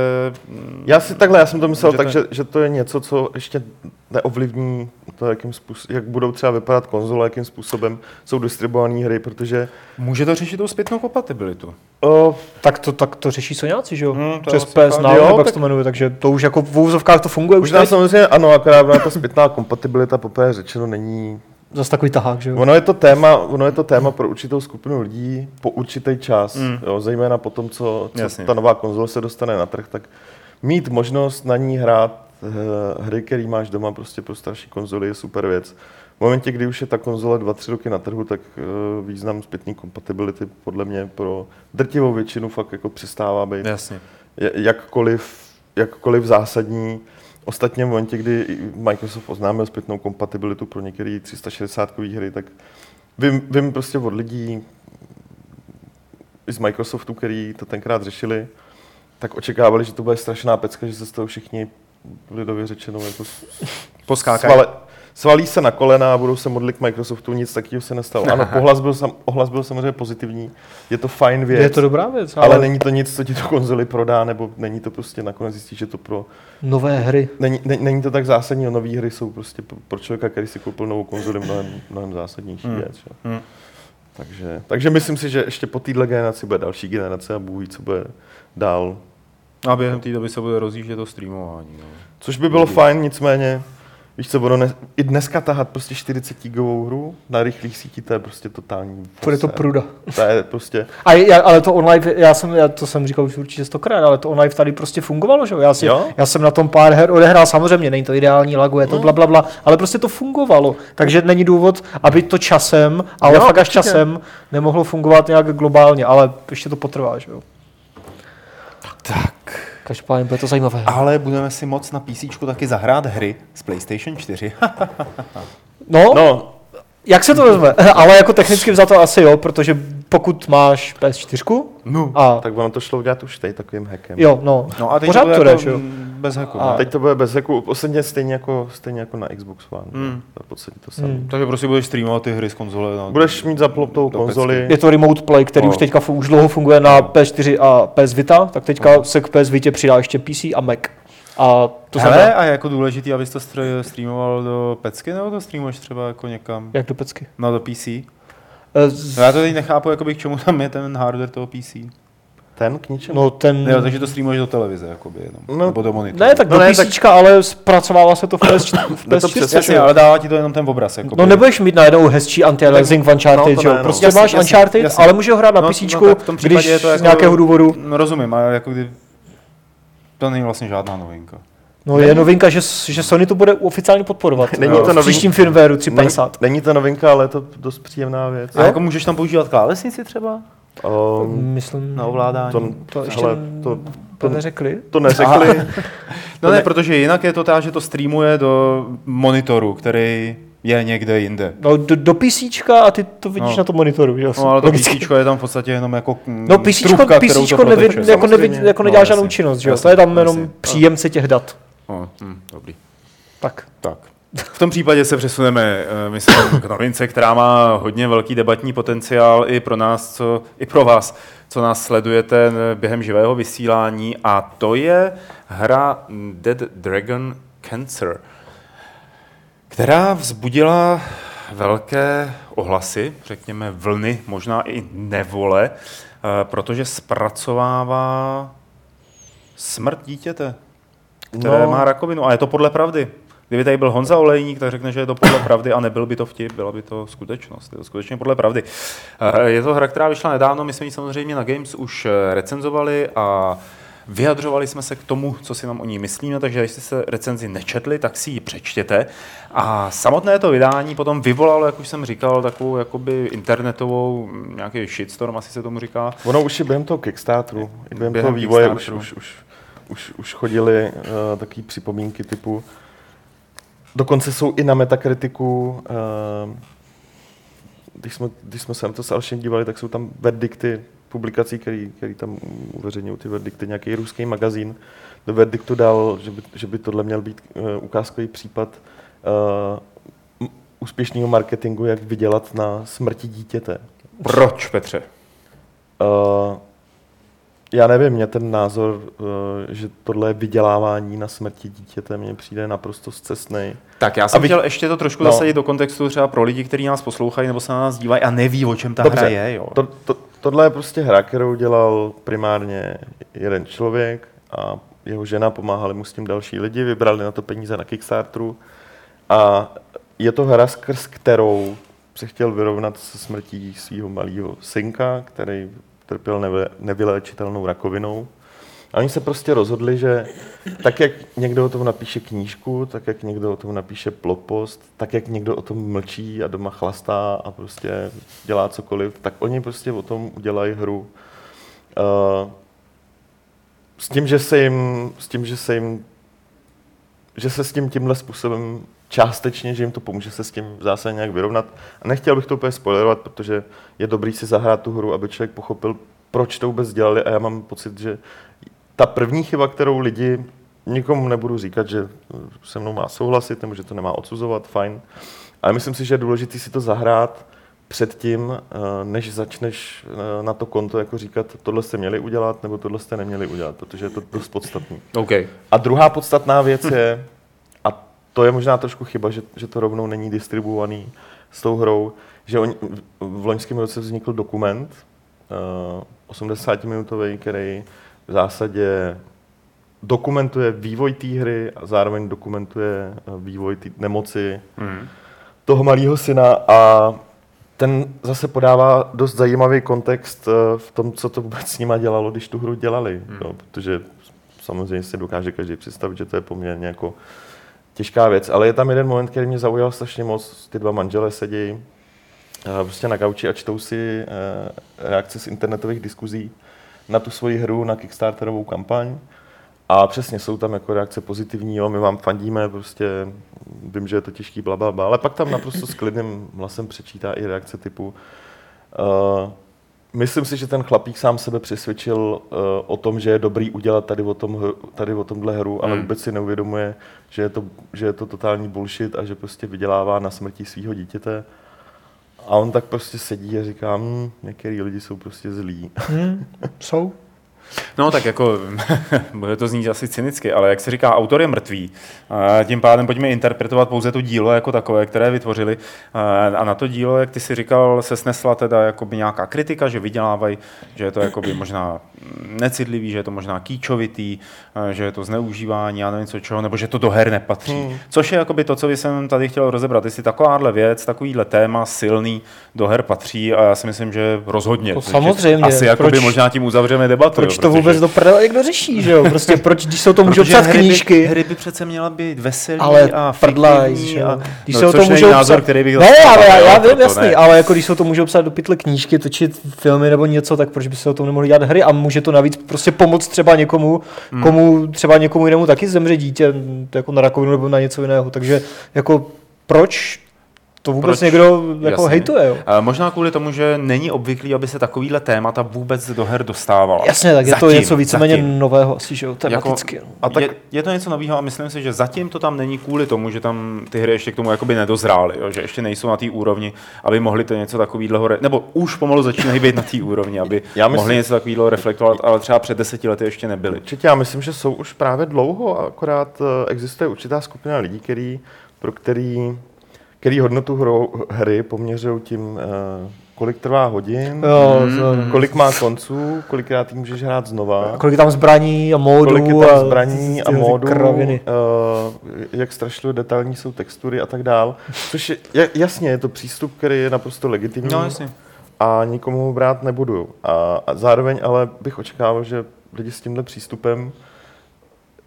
mm, Já si takhle, já jsem to myslel Že tak, to- že, že to je něco, co ještě neovlivní to, jakým způsob, jak budou třeba vypadat konzole, jakým způsobem jsou distribuované hry, protože Může to řešit tou zpětnou kompatibilitu. o, Tak to, tak to řeší Soňáci, že jo? Hmm, to Přes PS. Now, Jo, jak tak- se to jmenuje, takže to už jako v úvozovkách to funguje už možná teď. samozřejmě ano, akorát ta zpětná kompatibilita poprvé řečeno není Zas takový tahák, že jo? Ono je to téma, ono je to téma pro určitou skupinu lidí po určitý čas, Mm. jo, zejména po tom, co, co Jasně. ta nová konzole se dostane na trh, tak mít možnost na ní hrát eh, hry, který máš doma prostě pro starší konzoli je super věc. V momentě, kdy už je ta konzole 2-3 roky na trhu, tak eh, význam zpětné kompatibility podle mě pro drtivou většinu fakt jako přestává být Jasně. jakkoliv, jakkoliv zásadní. Ostatně v momentě, kdy Microsoft oznámil zpětnou kompatibilitu pro některé 360 hry, tak vím, vím prostě od lidí z Microsoftu, který to tenkrát řešili, tak očekávali, že to bude strašná pecka, že se z toho všichni lidově řečeno jako Poskákají. svale, svalí se na kolena a budou se modlit k Microsoftu, nic takového se nestalo. Ano, pohlas byl, sam, ohlas byl samozřejmě pozitivní, je to fajn věc. Je to dobrá věc, Ale, ale, není to nic, co ti tu konzoli prodá, nebo není to prostě nakonec zjistíš, že to pro... nové hry. Není, ne, není to tak zásadní, nové hry jsou prostě pro, člověka, který si koupil novou konzoli, mnohem, mnohem zásadnější Hmm. věc. Hmm. Takže, takže myslím si, že ještě po téhle generaci bude další generace a Bůh ví, co bude dál. A během té doby se bude rozjíždět to streamování. No. Což by bylo fajn, nicméně, víš co, ono ne, i dneska tahat prostě 40 gigovou hru na rychlých síti, to je prostě totální... Bude to poser. pruda. To je prostě... A já, ale to online, já jsem, já to jsem říkal už určitě stokrát, ale to online tady prostě fungovalo, že jo? Já, si, Jo. já jsem na tom pár her odehrál, samozřejmě není to ideální, laguje to No. bla, bla, bla, ale prostě to fungovalo. Takže není důvod, aby to časem, ale Jo, fakt až určitě. časem nemohlo fungovat nějak globálně, ale ještě to potrvá, že jo? Tak. Každopádně bude to zajímavé. Ale budeme si moc na PC taky zahrát hry z PlayStation 4. No, No, jak se to vezme? ale jako technicky vzato asi jo, protože pokud máš PS4 no. a tak ono to šlo udělat už teď takovým hackem. jo, no, no a teď pořád to, bude to jako jo. mm, bez hacku. A- Teď to bude bez hacku, posledně stejně jako, stejně jako na Xbox One. Hmm. Mm. To v podstatě to samé. Hmm. Takže prostě budeš streamovat ty hry z konzole. Na... Budeš mít zapnutou Do konzoli. Je to remote play, který No. už teďka už dlouho funguje na PS4 a PS Vita, tak teďka se k PS Vitě přidá ještě PC a Mac. A to Hele, znamená, a je jako důležitý, abys to str- streamoval do pecky, nebo to streamuješ třeba jako někam? jak do pecky. No do PC. Eh, z- No já to teď nechápu, jakoby, k čemu tam je ten hardware toho PC. Ten k ničemu? No ten... Jo, takže to streamuješ do televize, jakoby jenom. No, nebo do monitoru. Ne, tak No do ne, PC, ale zpracovává se to v PS4. v Jde to PS4 přes- Jasně, ale dává ti to jenom ten obraz. Jakoby. No nebudeš mít najednou hezčí anti-aliasing v Uncharted, no že jo? ne, no. Prostě Jasně, máš jasně, Uncharted, jasně. ale může ho hrát na No, PC, no tak když je to jako- z nějakého důvodu. No rozumím, ale jako kdy... To není vlastně žádná novinka. No je novinka, že, že Sony to bude oficiálně podporovat. Není to v novinka. příštím firmwareu Není, 350. není to novinka, ale je to dost příjemná věc. A jako můžeš tam používat klávesnici třeba? Um, Myslím, Na ovládání? to, to ještě ale to, to to, neřekli. to neřekli. No ne, protože jinak je to tak, že to streamuje do monitoru, který je někde jinde. No do, do PC a ty to vidíš No. na tom monitoru, že jo? No ale to Logicky. PC je tam v podstatě jenom jako mm, No PC, trubka, nevi, proteče. jako, nevi, samozřejmě. jako No, nedělá žádnou jasně. činnost, že jo? To je tam jenom jasně. příjemce těch dat. Oh, hm, dobrý. Tak. Tak. V tom případě se přesuneme, eh, myslím, k novince, která má hodně velký debatní potenciál i pro nás, co, i pro vás, co nás sledujete eh, během živého vysílání, a to je hra Dead Dragon Cancer, která vzbudila velké ohlasy, řekněme vlny, možná i nevole, eh, protože zpracovává smrt dítěte, které No. má rakovinu. A je to podle pravdy. Kdyby tady byl Honza Olejník, tak řekne, že je to podle pravdy a nebyl by to vtip, byla by to skutečnost. Je to skutečně podle pravdy. Eh, Je to hra, která vyšla nedávno, my jsme ji samozřejmě na Games už eh, recenzovali a vyjadřovali jsme se k tomu, co si nám o ní myslíme, takže jestli jste recenzi nečetli, tak si ji přečtěte. A samotné to vydání potom vyvolalo, jak už jsem říkal, takovou jakoby internetovou, mm, nějaký shitstorm, asi se tomu říká. Ono už i během toho Kickstarteru, i během, Během toho vývoje už, už, už, už, už chodily uh, takové připomínky typu, dokonce jsou i na metakritiku uh, když jsme, když jsme se na to s Alšem dívali, tak jsou tam verdikty publikací, který, který tam uveřejňují ty verdikty, nějaký ruský magazín do verdiktu dal, že by, že by tohle měl být uh, ukázkový případ uh, úspěšného marketingu, jak vydělat na smrti dítěte. Proč, Petře? Uh, já nevím, mě ten názor, uh, že tohle je vydělávání na smrti dítěte, mně přijde naprosto zcestný. Tak já jsem Aby... chtěl ještě to trošku no. zasadit do kontextu třeba pro lidi, kteří nás poslouchají nebo se na nás dívají a neví, o čem ta Dobře, hra je. Jo. To, to, tohle je prostě hra, kterou dělal primárně jeden člověk a jeho žena, pomáhali mu s tím další lidi, vybrali na to peníze na Kickstarteru a je to hra, skrz kterou se chtěl vyrovnat se smrtí svého malého synka, který trpěl nevyléčitelnou rakovinou. A oni se prostě rozhodli, že tak, jak někdo o tom napíše knížku, tak, jak někdo o tom napíše blogpost, tak, jak někdo o tom mlčí a doma chlastá a prostě dělá cokoliv, tak oni prostě o tom udělají hru. Uh, s tím, že se jim, s tím, že se jim, že se s tím tímhle způsobem částečně, že jim to pomůže se s tím zase nějak vyrovnat. A nechtěl bych to úplně spoilerovat, protože je dobrý si zahrát tu hru, aby člověk pochopil, proč to vůbec dělali a já mám pocit, že ta první chyba, kterou lidi, nikomu nebudu říkat, že se mnou má souhlasit nebo že to nemá odsuzovat, fajn, ale myslím si, že je důležité si to zahrát předtím, eh, než začneš eh, na to konto jako říkat, tohle jste měli udělat, nebo tohle jste neměli udělat, protože je to dost podstatný. Okay. A druhá podstatná věc je, a to je možná trošku chyba, že, že to rovnou není distribuovaný s tou hrou, že on, v loňském roce vznikl dokument, uh, 80-minutový, který v zásadě dokumentuje vývoj té hry a zároveň dokumentuje vývoj té nemoci mm. toho malého syna a ten zase podává dost zajímavý kontext eh, v tom, co to vůbec s nima dělalo, když tu hru dělali. Hmm. Jo, protože samozřejmě si dokáže každý představit, že to je poměrně jako těžká věc. Ale je tam jeden moment, který mě zaujal strašně moc. Ty dva manželé sedějí eh, prostě na gauči a čtou si eh, reakce z internetových diskuzí na tu svoji hru, na Kickstarterovou kampaň. A přesně jsou tam jako reakce pozitivní, jo, my vám fandíme, prostě vím, že je to těžký, bla, bla, bla, ale pak tam naprosto s klidným hlasem přečítá i reakce typu uh, Myslím si, že ten chlapík sám sebe přesvědčil uh, o tom, že je dobrý udělat tady o, tom, tady o tomhle hru, ale hmm. vůbec si neuvědomuje, že je, to, že je to totální bullshit a že prostě vydělává na smrti svého dítěte. A on tak prostě sedí a říká, hm, některý lidi jsou prostě zlí. Hmm, jsou. No tak jako, bude to znít asi cynicky, ale jak se říká, autor je mrtvý. Tím pádem pojďme interpretovat pouze to dílo jako takové, které vytvořili. A na to dílo, jak ty si říkal, se snesla teda jakoby nějaká kritika, že vydělávají, že je to jakoby možná necitlivý, že je to možná kýčovitý, že je to zneužívání, já nevím co čeho, nebo že to do her nepatří. Hmm. Což je jakoby to, co jsem tady chtěl rozebrat. Jestli takováhle věc, takovýhle téma silný do her patří a já si myslím, že rozhodně. To samozřejmě. Asi jakoby proč, možná tím uzavřeme debatu. Proč to vůbec do prdele někdo řeší, že jo? Prostě proč, když jsou to můžou psát hry knížky. By, hry by přece měla být veselý ale a fiktivní. A, když no, jsou to můžou názor, psat... který bych Ne, ale já, já vím, jasný, ne. ale jako když jsou to můžou psát do pytle knížky, točit filmy nebo něco, tak proč by se o tom nemohli dělat hry a může to navíc prostě pomoct třeba někomu, hmm. komu třeba někomu jinému taky zemře dítě, jako na rakovinu nebo na něco jiného. Takže jako proč to vůbec Proč? někdo jako hejtuje. Jo? A možná kvůli tomu, že není obvyklý, aby se takovýhle témata vůbec do her dostávala. Jasně, tak je zatím, to něco víceméně zatím. nového asi, že jo, tematicky. Jako, a tak... je, je, to něco nového a myslím si, že zatím to tam není kvůli tomu, že tam ty hry ještě k tomu jakoby nedozrály, jo? že ještě nejsou na té úrovni, aby mohli to něco takového, re... nebo už pomalu začínají být na té úrovni, aby já myslím... mohli něco takového reflektovat, ale třeba před deseti lety ještě nebyli. Určitě, já myslím, že jsou už právě dlouho, akorát eh, existuje určitá skupina lidí, který, pro který který hodnotu hru, hry poměřují tím, uh, kolik trvá hodin, jo, mm. kolik má konců, kolikrát jim můžeš hrát znova. Kolik tam zbraní a módů. Kolik je tam zbraní a, a módů, uh, jak strašlivě detailní jsou textury a tak dál. Což je, jasně, je to přístup, který je naprosto legitimní. No, jasně. A nikomu ho brát nebudu. A, a zároveň ale bych očekával, že lidi s tímhle přístupem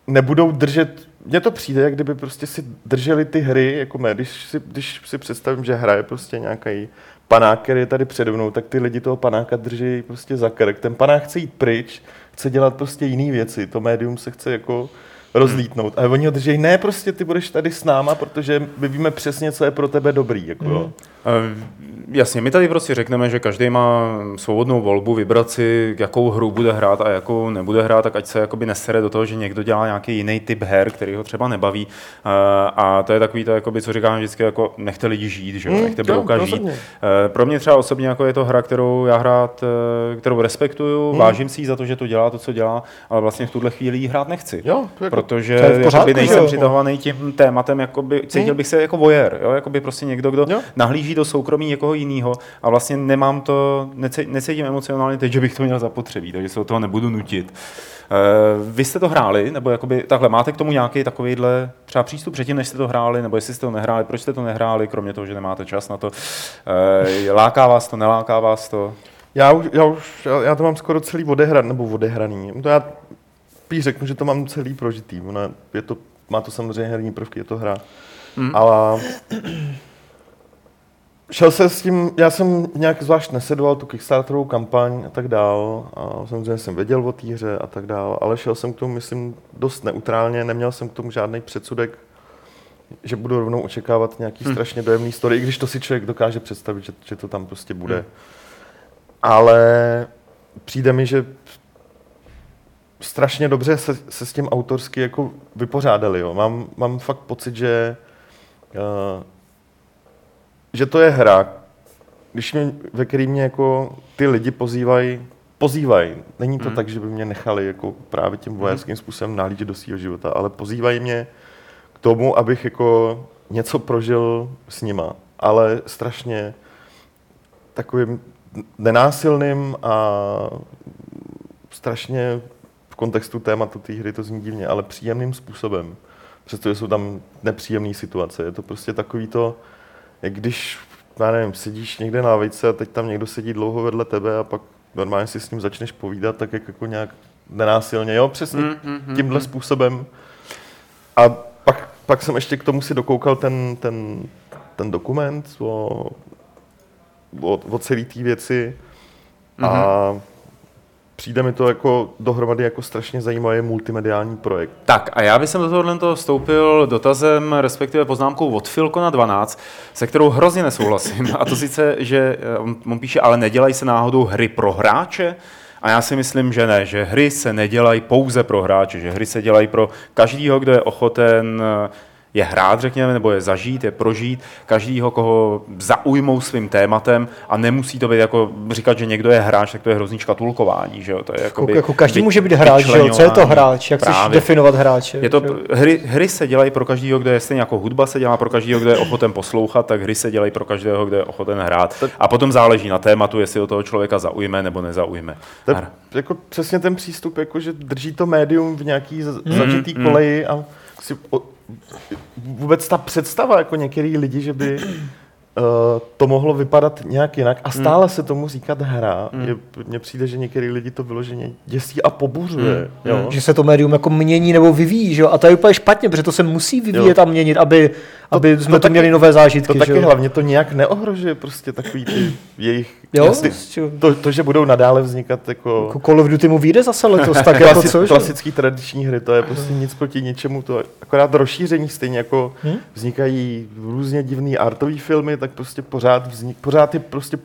nebudou držet mně to přijde, jak kdyby prostě si drželi ty hry, jako mé, když si, když si představím, že hraje prostě nějaký panák, který je tady přede mnou, tak ty lidi toho panáka drží prostě za krk. Ten panák chce jít pryč, chce dělat prostě jiné věci. To médium se chce jako rozlítnout. A oni ho drží, ne, prostě ty budeš tady s náma, protože my víme přesně, co je pro tebe dobrý. Jako, mm. Jasně, my tady prostě řekneme, že každý má svobodnou volbu vybrat si, jakou hru bude hrát a jakou nebude hrát, tak ať se jakoby nesere do toho, že někdo dělá nějaký jiný typ her, který ho třeba nebaví. Uh, a to je takový to, jakoby, co říkám vždycky, jako nechte lidi žít, že jo, Hmm, nechte jo, brouka žít. Uh, pro mě třeba osobně jako je to hra, kterou já hrát, kterou respektuju, Hmm. vážím si jí za to, že to dělá to, co dělá, ale vlastně v tuhle chvíli jí hrát nechci. Jo, jako, Protože pořádku, nejsem jo? přitahovaný tím tématem, jakoby, cítil Hmm. bych se jako voyeur, jo? jakoby prostě někdo, kdo Jo. nahlíží do soukromí někoho jiného a vlastně nemám to, necítím emocionálně teď, že bych to měl zapotřebí, takže se od toho nebudu nutit. Uh, vy jste to hráli, nebo jakoby, takhle, máte k tomu nějaký takovýhle třeba přístup předtím, než jste to hráli, nebo jestli jste to nehráli, proč jste to nehráli, kromě toho, že nemáte čas na to. Uh, láká vás to, neláká vás to? Já už, já už, já, to mám skoro celý odehran, nebo odehraný. To já spíš řeknu, že to mám celý prožitý. Je to, má to samozřejmě herní prvky, je to hra. Mm. Ale šel se s tím, já jsem nějak zvlášť nesedoval tu Kickstarterovou kampaň a tak dál. A samozřejmě jsem věděl o té hře a tak dál, ale šel jsem k tomu, myslím, dost neutrálně, neměl jsem k tomu žádný předsudek, že budu rovnou očekávat nějaký Hm. strašně dojemný story, i když to si člověk dokáže představit, že, že to tam prostě bude. Hm. Ale přijde mi, že strašně dobře se, se s tím autorsky jako vypořádali. Jo. Mám, mám fakt pocit, že, uh, že to je hra, když mě, ve který mě jako ty lidi pozývají, pozývají. Není to Mm. tak, že by mě nechali jako právě tím vojenským způsobem nahlížet do svého života, ale pozývají mě k tomu, abych jako něco prožil s nima. Ale strašně takovým nenásilným a strašně v kontextu tématu té hry to zní divně, ale příjemným způsobem. Přestože jsou tam nepříjemné situace. Je to prostě takový to, jak když, já nevím, sedíš někde na lavice a teď tam někdo sedí dlouho vedle tebe a pak normálně si s ním začneš povídat, tak jak jako nějak nenásilně, jo, přesně Mm, mm, mm, tímhle mm. způsobem. A pak, pak jsem ještě k tomu si dokoukal ten, ten, ten dokument o, o, o celé té věci a Mhm. Přijde mi to jako dohromady jako strašně zajímavý multimediální projekt. Tak a já bych do tohohle toho vstoupil dotazem, respektive poznámkou od Filko na 12, se kterou hrozně nesouhlasím. A to sice, že eh, on, on píše, ale nedělají se náhodou hry pro hráče? A já si myslím, že ne, že hry se nedělají pouze pro hráče, že hry se dělají pro každýho, kdo je ochoten eh, je hrát, řekněme, nebo je zažít, je prožít, každýho, koho zaujmou svým tématem a nemusí to být jako říkat, že někdo je hráč, tak to je hrozný škatulkování, že jo? To je Jako, jako každý může být hráč, že jo? Co je to hráč? Jak chceš Právě. definovat hráče? Je to, hry, hry se dělají pro každého, kdo je stejně jako hudba se dělá pro každého, kdo je ochoten poslouchat, tak hry se dělají pro každého, kdo je ochoten hrát. A potom záleží na tématu, jestli o toho člověka zaujme nebo nezaujme. To je jako přesně ten přístup, jako že drží to médium v nějaký Mm, zažitý mm. koleji a si o, vůbec ta představa jako některý lidi, že by uh, to mohlo vypadat nějak jinak a stále se tomu říkat hra. Mm. Je, mně přijde, že některý lidi to vyloženě děsí a pobuřuje. Mm, Jo? Že se to médium jako mění nebo vyvíjí, že jo? A to je úplně špatně, protože to se musí vyvíjet Jo. a měnit, aby, aby jsme to, taky- měli nové zážitky, To že taky jo? hlavně to nějak neohrožuje prostě takový ty jejich... Jo, ty, to, to, že budou nadále vznikat jako... Jako Call of Duty mu vyjde zase letos, tak jako Klasi- co? že? klasický tradiční hry, to je prostě nic proti ničemu, to akorát rozšíření stejně jako Hm? vznikají různě divný artový filmy, tak prostě pořád vznik, pořád je prostě,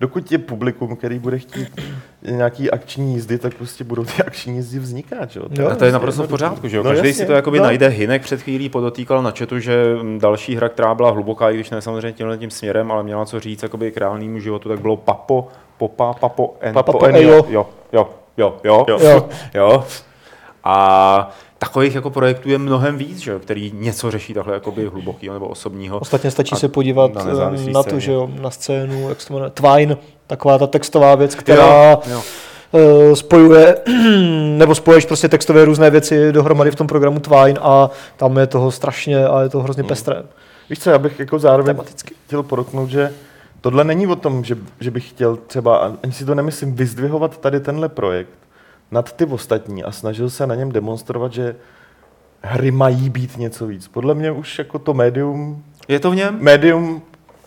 dokud je publikum, který bude chtít nějaký akční jízdy, tak prostě budou ty akční jízdy vznikat, jo. Jo. A to je naprosto v pořádku, že jo? No Každý jasně, si to jakoby no. najde. Hinek před chvílí podotýkal na chatu, že mm, další hra, která byla hluboká, i když ne samozřejmě tímhle tím směrem, ale měla co říct jakoby k reálnému životu, tak bylo Papo, Popa, Papo, en, Papo Papo en. Jo, jo, jo, jo, Jo. Jo. jo. A takových jako projektů je mnohem víc, že jo, který něco řeší takhle jakoby hlubokého nebo osobního. Ostatně stačí se podívat na na, nezávislý na to, scéně. že jo, na scénu, jak se to jmenuje, Twine, taková ta textová věc, která Jo, jo. eh, spojuje, nebo spojuješ prostě textové různé věci dohromady v tom programu Twine a tam je toho strašně a je to hrozně pestré. Víš co, já bych jako zároveň Tematicky. chtěl podotknout, že tohle není o tom, že, že bych chtěl třeba, ani si to nemyslím, vyzdvihovat tady tenhle projekt nad ty ostatní a snažil se na něm demonstrovat, že hry mají být něco víc. Podle mě už jako to médium, Je to v něm? médium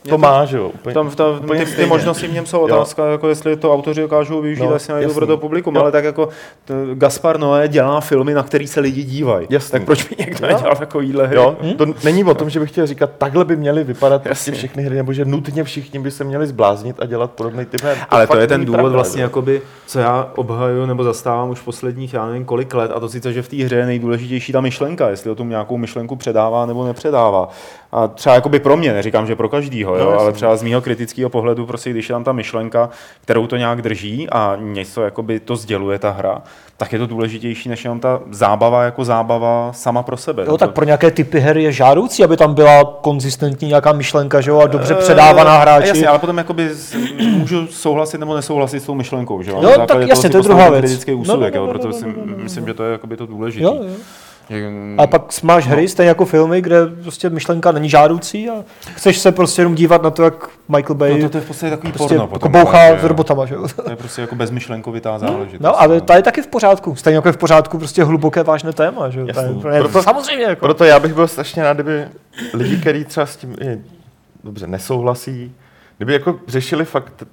to má, že jo. Úplně, Tam, tam, úplně ty, ty možnosti v něm jsou otázka, jako jestli to autoři dokážou využít, No, jasný. pro to publikum, Jo. ale tak jako to, Gaspar Noé dělá filmy, na který se lidi dívají. Jasný. Tak proč by někdo Jo. nedělal takovýhle hry? Jo, to není o tom, že bych chtěl říkat, takhle by měly vypadat prostě všechny hry, nebo že nutně všichni by se měli zbláznit a dělat podobný typ her. Ale to je ten důvod pravda, vlastně, jo. jakoby, co já obhajuju nebo zastávám už posledních, já nevím kolik let, a to sice, že v té hře je nejdůležitější ta myšlenka, jestli o tom nějakou myšlenku předává nebo nepředává. A třeba jakoby pro mě, neříkám, že pro každýho, jo, No, ale třeba z mého kritického pohledu, prostě když je tam ta myšlenka, kterou to nějak drží a něco jakoby to sděluje ta hra, tak je to důležitější, než jenom ta zábava jako zábava sama pro sebe. Jo, tak to, pro nějaké typy her je žádoucí, aby tam byla konzistentní nějaká myšlenka, že jo, a dobře předávaná Eh, hráči. Jasně, ale potom jakoby můžu souhlasit nebo nesouhlasit s tou myšlenkou, že jo? Jo, tak jasně, si to je druhá věc. kritický No, no, úsudek, no, jo, no, proto no, si no, no, no. myslím, že to je jakoby to důležité. A pak máš hry, stejně jako filmy, kde prostě myšlenka není žádoucí a chceš se prostě jenom dívat na to, jak Michael Bay no to, to je v podstatě takový prostě porno jako potom. bouchá ale, s robotama, že jo. To je prostě jako bezmyšlenkovitá záležitost. No, ale to je taky v pořádku. Stejně jako je v pořádku prostě hluboké vážné téma, že jo. To je úplně- Proto- samozřejmě jako. Proto já bych byl strašně rád, kdyby lidi, kteří třeba s tím i, dobře nesouhlasí, kdyby jako řešili fakt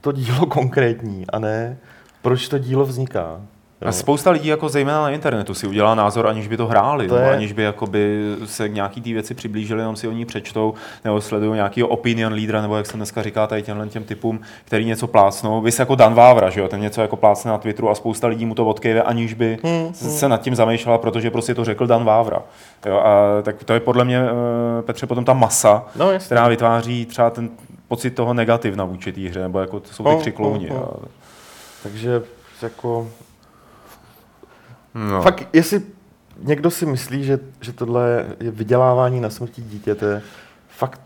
to dílo konkrétní a ne proč to dílo vzniká. Jo. A spousta lidí, jako zejména na internetu, si udělá názor, aniž by to hráli, To je- aniž by jakoby se k nějaký té věci přiblížili, jenom si o ní přečtou, nebo sledují nějakého opinion lídra, nebo jak se dneska říká tady těmhle těm typům, který něco plácnou. Vy jako Dan Vávra, že jo, ten něco jako plácne na Twitteru a spousta lidí mu to odkejve, aniž by Hmm, se nad tím zamýšlela, protože prostě to řekl Dan Vávra. Jo, a tak to je podle mě, eh, Petře, potom ta masa, No, která vytváří třeba ten pocit toho negativna vůči té hře, nebo jako to jsou ty křiklouni. no, no. jo. Takže jako No. Fakt, jestli někdo si myslí, že, že tohle je vydělávání na smrti dítěte, fakt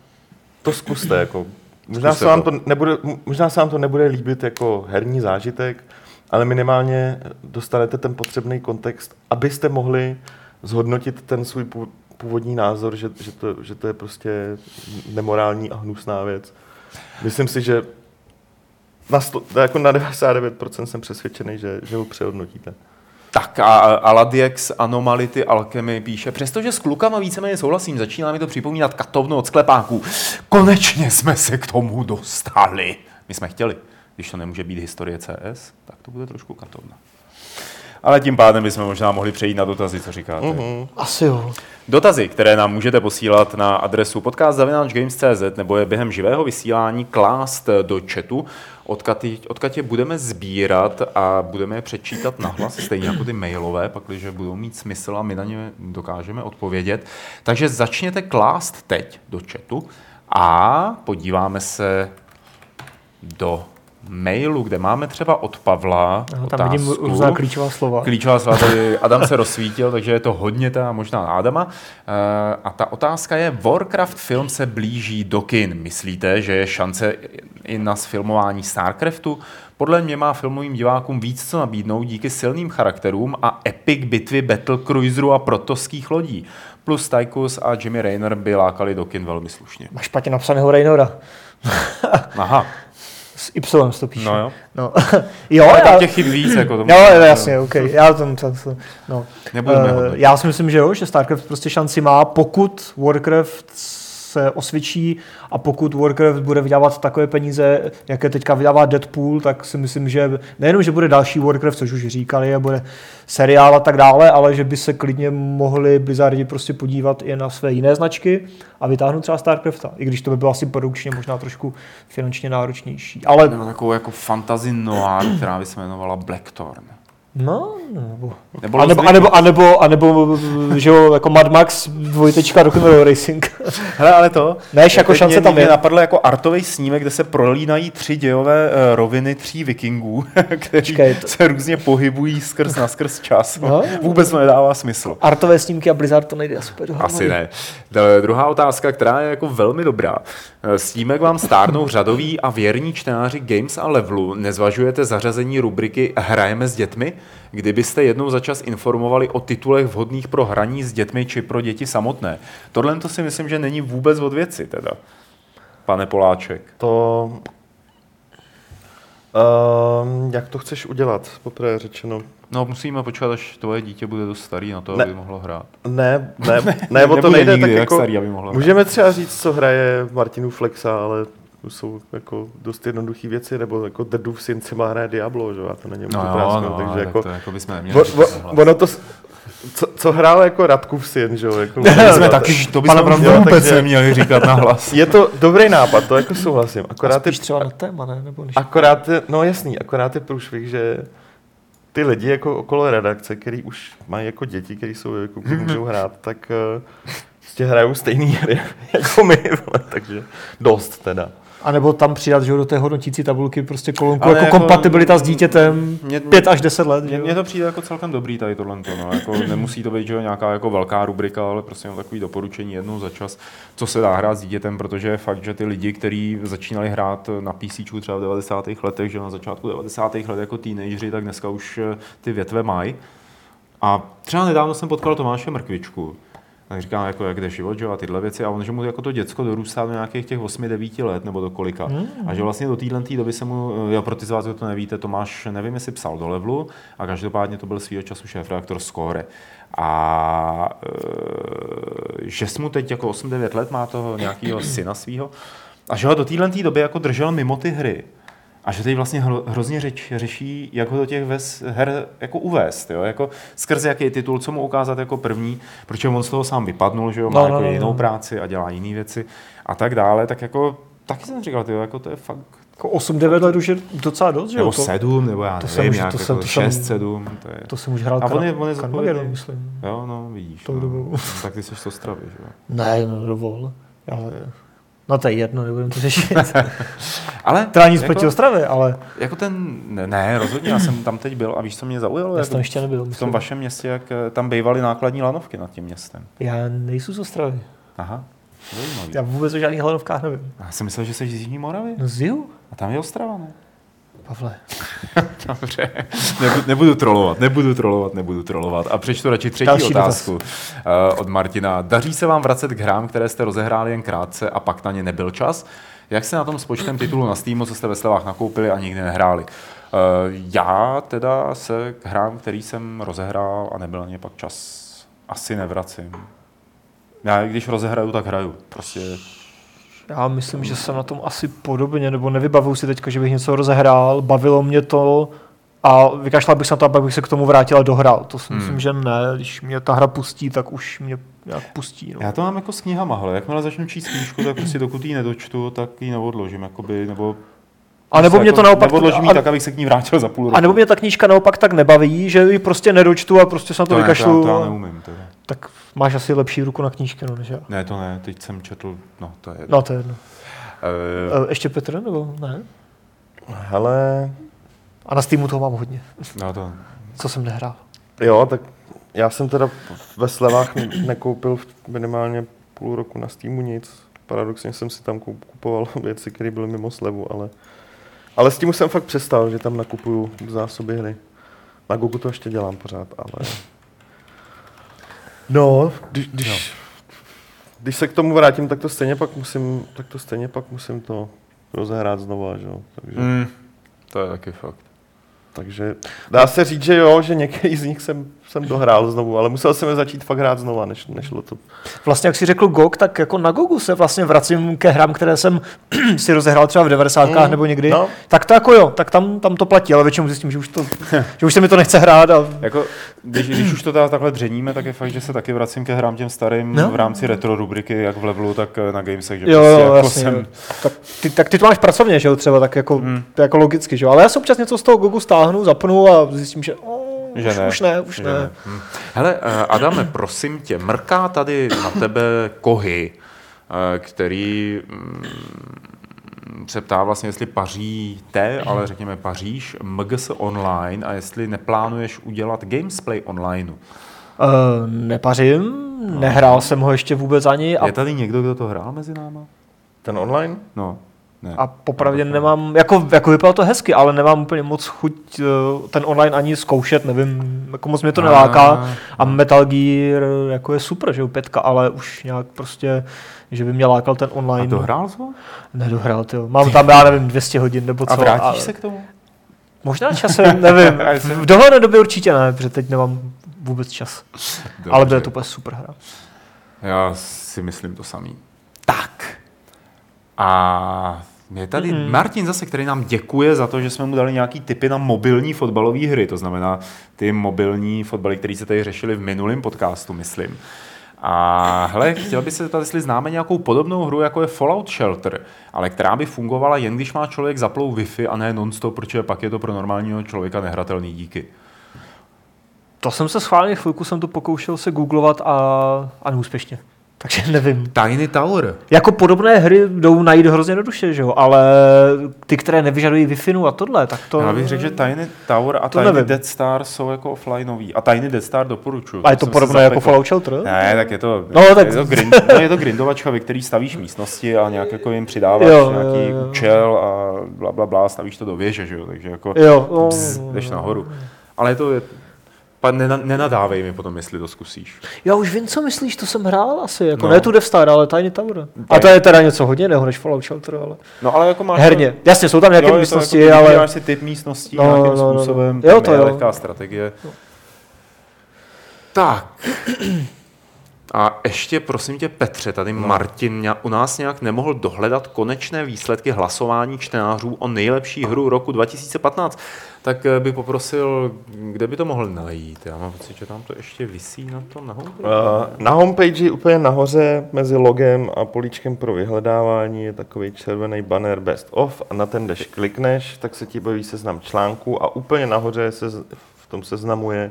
to zkuste. Jako. Možná, se vám to. to nebude, možná se vám to nebude líbit jako herní zážitek, ale minimálně dostanete ten potřebný kontext, abyste mohli zhodnotit ten svůj pů- původní názor, že, že, to, že to je prostě nemorální a hnusná věc. Myslím si, že na, sto, jako na 99% jsem přesvědčený, že, že ho přehodnotíte. Tak a Aladiex Anomality Alchemy píše, přestože s klukama víceméně souhlasím, začíná mi to připomínat katovnu od sklepáků. Konečně jsme se k tomu dostali. My jsme chtěli. Když to nemůže být historie CS, tak to bude trošku katovna. Ale tím pádem bychom možná mohli přejít na dotazy, co říkáte. Mhm. Asi jo. Dotazy, které nám můžete posílat na adresu podcast.games.cz nebo je během živého vysílání klást do chatu, odkud, odkud je budeme sbírat a budeme je přečítat nahlas, stejně jako ty mailové, pakliže budou mít smysl a my na ně dokážeme odpovědět. Takže začněte klást teď do chatu a podíváme se do mailu, kde máme třeba od Pavla Aha, tam vidím otázku. různá klíčová slova. Klíčová slova tady Adam se rozsvítil, takže je to hodně ta možná Adama. Eh, A ta otázka je, Warcraft film se blíží do kin. Myslíte, že je šance i na sfilmování StarCraftu? Podle mě má filmovým divákům víc co nabídnout díky silným charakterům a epic bitvy battlecruiserů a protoských lodí. Plus Tychus a Jimmy Rayner by lákali do kin velmi slušně. Máš špatně napsaného Raynora. Aha, S Y to píše. no jo. No. jo, Ale tam těch chyb víc. Jako to Jo, jo, jasně, OK. Já tom, to, to, no. Nebudeme hodnotit. já si myslím, že jo, že StarCraft prostě šanci má, pokud Warcraft se osvědčí a pokud Warcraft bude vydávat takové peníze, jaké teďka vydává Deadpool, tak si myslím, že nejenom, že bude další Warcraft, což už říkali, a bude seriál a tak dále, ale že by se klidně mohli Blizzardi prostě podívat i na své jiné značky a vytáhnout třeba StarCrafta, i když to by bylo asi produkčně možná trošku finančně náročnější. Ale Nebo takovou jako fantasy noir, která by se jmenovala Blackthorn. No, nebo... Nebo A nebo, a nebo, a nebo, a nebo, že jo, jako Mad Max dvojtečka Rock'n'Roll Racing. Hele, ale to... Než jako teď šance mě, tam mě je. napadl jako artový snímek, kde se prolínají tři dějové uh, roviny tří vikingů, kteří Počkej, to- se různě pohybují skrz na skrz čas. No. Vůbec to nedává smysl. Artové snímky a Blizzard to nejde asi úplně dohromady. Asi ne. Druhá otázka, která je jako velmi dobrá. Eh, Snímek vám stárnou řadoví a věrní čtenáři Games a Levelu. Nezvažujete zařazení rubriky Hrajeme s dětmi? Kdybyste jednou za čas informovali o titulech vhodných pro hraní s dětmi či pro děti samotné. Tohle to si myslím, že není vůbec od věci teda. Pane Poláček. To Um, jak to chceš udělat, poprvé řečeno? No, musíme počkat, až tvoje dítě bude dost starý na to, Ne. aby mohlo hrát. Ne, ne, ne, o to nejde, nikdy tak jak jako, starý, aby mohlo hrát. můžeme třeba říct, co hraje Martinu Flexa, ale jsou jako dost jednoduché věci, nebo jako Dedův syn třeba hraje Diablo, že jo, a to není No no, jo, no, takže tak jako, to jako bychom neměli o, říkat o, nahlas. ono to, co, co hrál jako Radkův syn, že jo, jako, To jsme taky, to bychom opravdu vůbec takže- neměli říkat na hlas. Je to dobrý nápad, to jako souhlasím, A akorát je třeba na téma, ne? Nebo než... Akorát, je, no jasný, akorát je průšvih, že ty lidi jako okolo redakce, který už mají jako děti, který jsou jako můžou hrát, tak uh, prostě hrajou stejný hry jako my, takže dost teda. A nebo tam přidat že do té hodnotící tabulky prostě kolonku Ale jako, jako- kompatibilita s dítětem Mě- 5 až 10 let. Mně, to přijde jako celkem dobrý tady tohle. No. Jako nemusí to být že nějaká jako velká rubrika, ale prostě jenom takový doporučení jednou za čas, co se dá hrát s dítětem, protože je fakt, že ty lidi, kteří začínali hrát na PC třeba v 90. letech, že na začátku 90. let jako teenageři, tak dneska už eh, ty větve mají. A třeba nedávno jsem potkal Tomáše Mrkvičku, tak říkám, jako, jak jde život, že a tyhle věci. A on, že mu jako to děcko dorůstá do nějakých těch 8-9 let, nebo do kolika. Mm. A že vlastně do téhle tý doby se mu, jo, pro ty z vás, kdo to nevíte, Tomáš, nevím, jestli psal do levelu, a každopádně to byl svýho času šéf-redaktor Score. A e, že mu teď jako 8-9 let má toho nějakého syna svého, a že ho do téhle tý doby jako držel mimo ty hry. A že teď vlastně hro, hrozně řeč, řeší, jak ho do těch ves, her jako uvést, jo? Jako skrze jaký titul, co mu ukázat jako první, protože on z toho sám vypadnul, že jo? má No, no, no, jako no, jinou no. práci a dělá jiné věci a tak dále, tak jako taky jsem říkal, tyjo, jako to je fakt Jako 8-9 let už je docela dost, že jo? nebo To, sedm, nebo já to nevím, jsem to jako jsem- to jsem- šest, sedm, to je... to jsem už hrál A on je- on je Carmageddon, myslím. Jo, no, vidíš. Tou no. No, tak ty jsi z Ostravy, že jo. Ne, no dovol. Ale... No to je jedno, nebudem to řešit. Ale Teda nic jako, proti Ostravě, ale jako ten, ne, ne, rozhodně, já jsem tam teď byl a víš, co mě zaujalo? já Jako jsem tam ještě nebyl. v tom vašem městě, jak eh, tam bývaly nákladní lanovky nad tím městem. Já nejsou z Ostravy. Aha, zajímavý. Já vůbec o žádných hlanovkách nevím. Já jsem myslel, že jsi z Jižní Moravy. No z jihu? A tam je Ostrava, ne? Pavle. Dobře. Nebudu, nebudu trolovat, nebudu trolovat, nebudu trolovat. A přečtu radši třetí Další otázku uh, od Martina. Daří se vám vracet k hrám, které jste rozehráli jen krátce a pak na ně nebyl čas? Jak se na tom s počtem titulů na Steamu, co jste ve slevách nakoupili a nikdy nehráli? Uh, já teda se k hrám, který jsem rozehrál a nebyl na ně pak čas, asi nevracím. Já když rozehraju, tak hraju. Prostě Já myslím, že jsem na tom asi podobně, nebo nevybavuju si teďka, že bych něco rozehrál, bavilo mě to a vykašlal bych se na to, a pak bych se k tomu vrátil a dohrál. To si Hmm. myslím, že ne. Když mě ta hra pustí, tak už mě nějak pustí. No. Já to mám jako s knihama, hele. Jakmile začnu číst knížku, tak prostě dokud ji nedočtu, tak ji neodložím, jakoby, nebo... A nebo se mě to naopak... Neodložím a, tak, abych se k ní vrátil za půl roku. a nebo mě ta knížka naopak tak nebaví, že ji prostě nedočtu a prostě se na to, to ne, vykašlu. to, já, to já neumím. To. tak máš asi lepší ruku na knížky, no, než já. Ne, to ne, teď jsem četl, no to je jedno. No, to je jedno. Uh, ještě Petr, nebo ne? Hele, A na Steamu toho mám hodně, no to, co jsem nehrál. jo, tak já jsem teda ve slevách nekoupil v- minimálně půl roku na Steamu nic. Paradoxně jsem si tam kup- kupoval věci, které byly mimo slevu, ale, ale s tím už jsem fakt přestal, že tam nakupuju zásoby hry. Na Google to ještě dělám pořád, ale... No, když, když, když se k tomu vrátím, tak to stejně pak musím, tak to stejně pak musím to rozehrát znova, že jo. Takže, mm, to je taky fakt. takže dá se říct, že jo, že některý z nich jsem, jsem dohrál znovu, ale musel jsem je začít fakt hrát znova, než, nešlo to. Vlastně, jak si řekl GOG, tak jako na GOGu se vlastně vracím ke hrám, které jsem si rozehrál třeba v 90. Mm, nebo někdy. no. Tak to jako jo, tak tam, tam to platí, ale většinou zjistím, že už, to, že už se mi to nechce hrát. A... Jako, když, když už to teda takhle dřeníme, tak je fakt, že se taky vracím ke hrám těm starým No. v rámci retro rubriky, jak v levelu, tak eh, na Gamesech, že Jo, prostě jo, jako jasně. jsem, jo. Tak, ty, tak ty to máš pracovně, že jo, třeba, tak jako, Mm. jako logicky, že jo. Ale já si občas něco z toho GOGu stáhnu, zapnu a zjistím, že, o, že už, ne. už ne, už že ne. Hm. Hele, eh, Adame, prosím tě, mrká tady na tebe kohy, eh, který mm, se ptá vlastně, jestli paříte, ale řekněme paříš MGS online a jestli neplánuješ udělat gamesplay online. Uh, nepařím, nehrál jsem ho ještě vůbec ani a, Je tady někdo, kdo to hrál mezi náma? Ten online? No, ne. a popravdě No, nemám, jako, jako vypadalo to hezky, ale nemám úplně moc chuť uh, ten online ani zkoušet, nevím, jako moc mě to A, neláká. A Metal Gear jako je super, že jo, pětka, ale už nějak prostě, že by mě lákal ten A online. dohrál jsi ho? Nedohrál, jo. Mám tam, já nevím, 200 hodin nebo co. A vrátíš ale- se k tomu? Možná časem, nevím. V dohledné době určitě ne, protože teď nemám vůbec čas. Dobře. Ale bude to úplně super hra. Já si myslím to samý. Tak. A je tady mm. Martin zase, který nám děkuje za to, že jsme mu dali nějaký tipy na mobilní fotbalové hry, to znamená ty mobilní fotbaly, které se tady řešili v minulém podcastu, myslím. A hele, chtěl bych se zeptat, jestli známe nějakou podobnou hru, jako je Fallout Shelter, ale která by fungovala jen když má člověk zaplou Wi-Fi a ne non-stop, protože pak je to pro normálního člověka nehratelný díky. To jsem se schválně chvilku jsem to pokoušel se googlovat a, a neúspěšně. Takže nevím. Tiny Tower. Jako podobné hry jdou najít hrozně jednoduše, že jo? Ale ty, které nevyžadují wi a tohle, tak to... Já bych řekl, že Tiny Tower a To Tiny nevím. Dead Star jsou jako offlineový. A Tiny Dead Star doporučuji. A je to podobné jako. Fallout Shelter? Ne, tak je to, No, tak- je to, grind, no, je to grindovačka, ve který stavíš místnosti a nějak jako jim přidáváš Jo, nějaký jo. účel a bla, bla, bla, stavíš to do věže, že jo, takže jako Jo, bzz, jdeš nahoru. Ale je to, je, pa, nena, nenadávej mi potom, jestli to zkusíš. Já už vím, co myslíš, to jsem hrál asi, jako No. no. ne tu Death Star, ale Tiny Tower. A to je teda něco hodně jiného než Fallout Shelter, ale No ale jako máš herně. Jasně, jsou tam nějaké jo, to místnosti, jako, ale... Vybíráš si typ místností No, no, nějakým no, no, no. způsobem, Jo, to je jo. lehká strategie. Tak. A ještě prosím tě Petře, tady No. Martin u nás nějak nemohl dohledat konečné výsledky hlasování čtenářů o nejlepší hru roku 2015. Tak eh, bych poprosil, kde by to mohl najít? Já mám pocit, že tam to ještě visí na tom na homepage. Uh, na homepage úplně nahoře mezi logem a políčkem pro vyhledávání je takový červený banner Best of a na ten, když klikneš, tak se ti objeví seznam článků a úplně nahoře se v tom seznamu je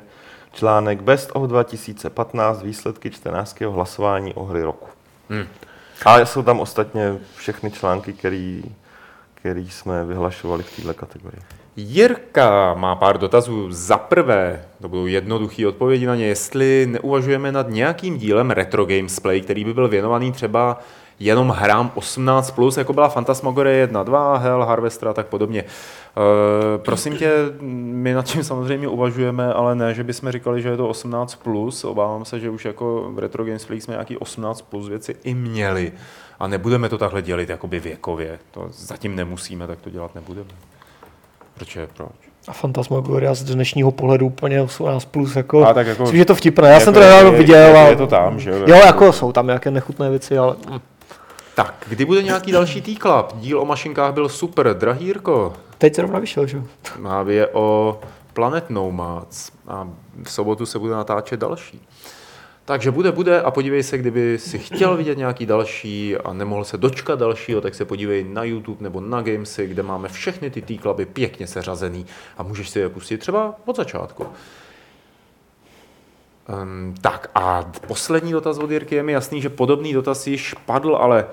článek Best of 2015 výsledky čtenářského hlasování o hry roku. Hmm. A jsou tam ostatně všechny články, který, který jsme vyhlašovali v této kategorii. Jirka má pár dotazů. Za prvé, to budou jednoduché odpovědi na ně, jestli neuvažujeme nad nějakým dílem Retro Games Play, který by byl věnovaný třeba jenom hrám 18+, plus, jako byla Phantasmagorie 1, 2, Hell, Harvester a tak podobně. E, prosím tě, my nad tím samozřejmě uvažujeme, ale ne, že bychom říkali, že je to 18+, plus. obávám se, že už jako v Retro Games Play jsme nějaký 18+, plus věci i měli a nebudeme to takhle dělit jakoby věkově. To zatím nemusíme, tak to dělat nebudeme. Proč je, proč? A Fantasmagoria z dnešního pohledu úplně 18 plus, jako, A tak jako- myslím, že je to vtipné. Já jsem to Jako nedávno viděl. je-. Je to tam, že Jo, jako jsou tam nějaké nechutné věci, ale Tak, kdy bude nějaký další T-Club? Díl o mašinkách byl super. Drahý Jirko, teď zrovna vyšel, že má je o Planet Nomads a v sobotu se bude natáčet další. Takže bude, bude a podívej se, kdyby si chtěl vidět nějaký další a nemohl se dočkat dalšího, tak se podívej na YouTube nebo na Gamesy, kde máme všechny ty T-Cluby pěkně seřazený a můžeš si je pustit třeba od začátku. Um, tak a poslední dotaz od Jirky je mi jasný, že podobný dotaz již padl, ale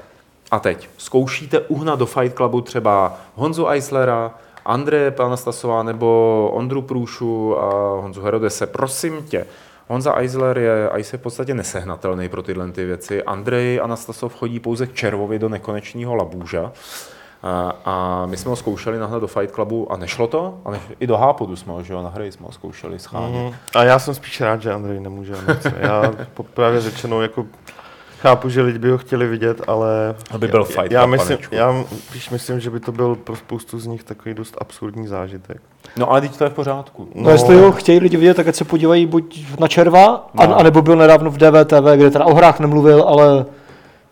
a teď zkoušíte uhnat do Fight Clubu třeba Honzu Eislera, Andreje Anastasová nebo Ondru Průšu a Honzu Herodese. Prosím tě, Honza Eisler je, Eis je v podstatě nesehnatelný pro tyhle ty věci. Andrej Anastasov chodí pouze k Červovi do nekonečního labůža. A, a my jsme ho zkoušeli nahnat do Fight Clubu a nešlo to. A neš, I do Hápodu jsme ho, že jo, na hry jsme ho zkoušeli schánět. Mm. A já jsem spíš rád, že Andrej nemůže. Já popravě řečeno jako chápu, že lidi by ho chtěli vidět, ale Aby byl já, fight já, myslím, panečku. já spíš myslím, že by to byl pro spoustu z nich takový dost absurdní zážitek. No ale teď to je v pořádku. No, jestli ho chtějí lidi vidět, tak ať se podívají buď na Červa, no. No. anebo byl nedávno v DVTV, kde teda o hrách nemluvil, ale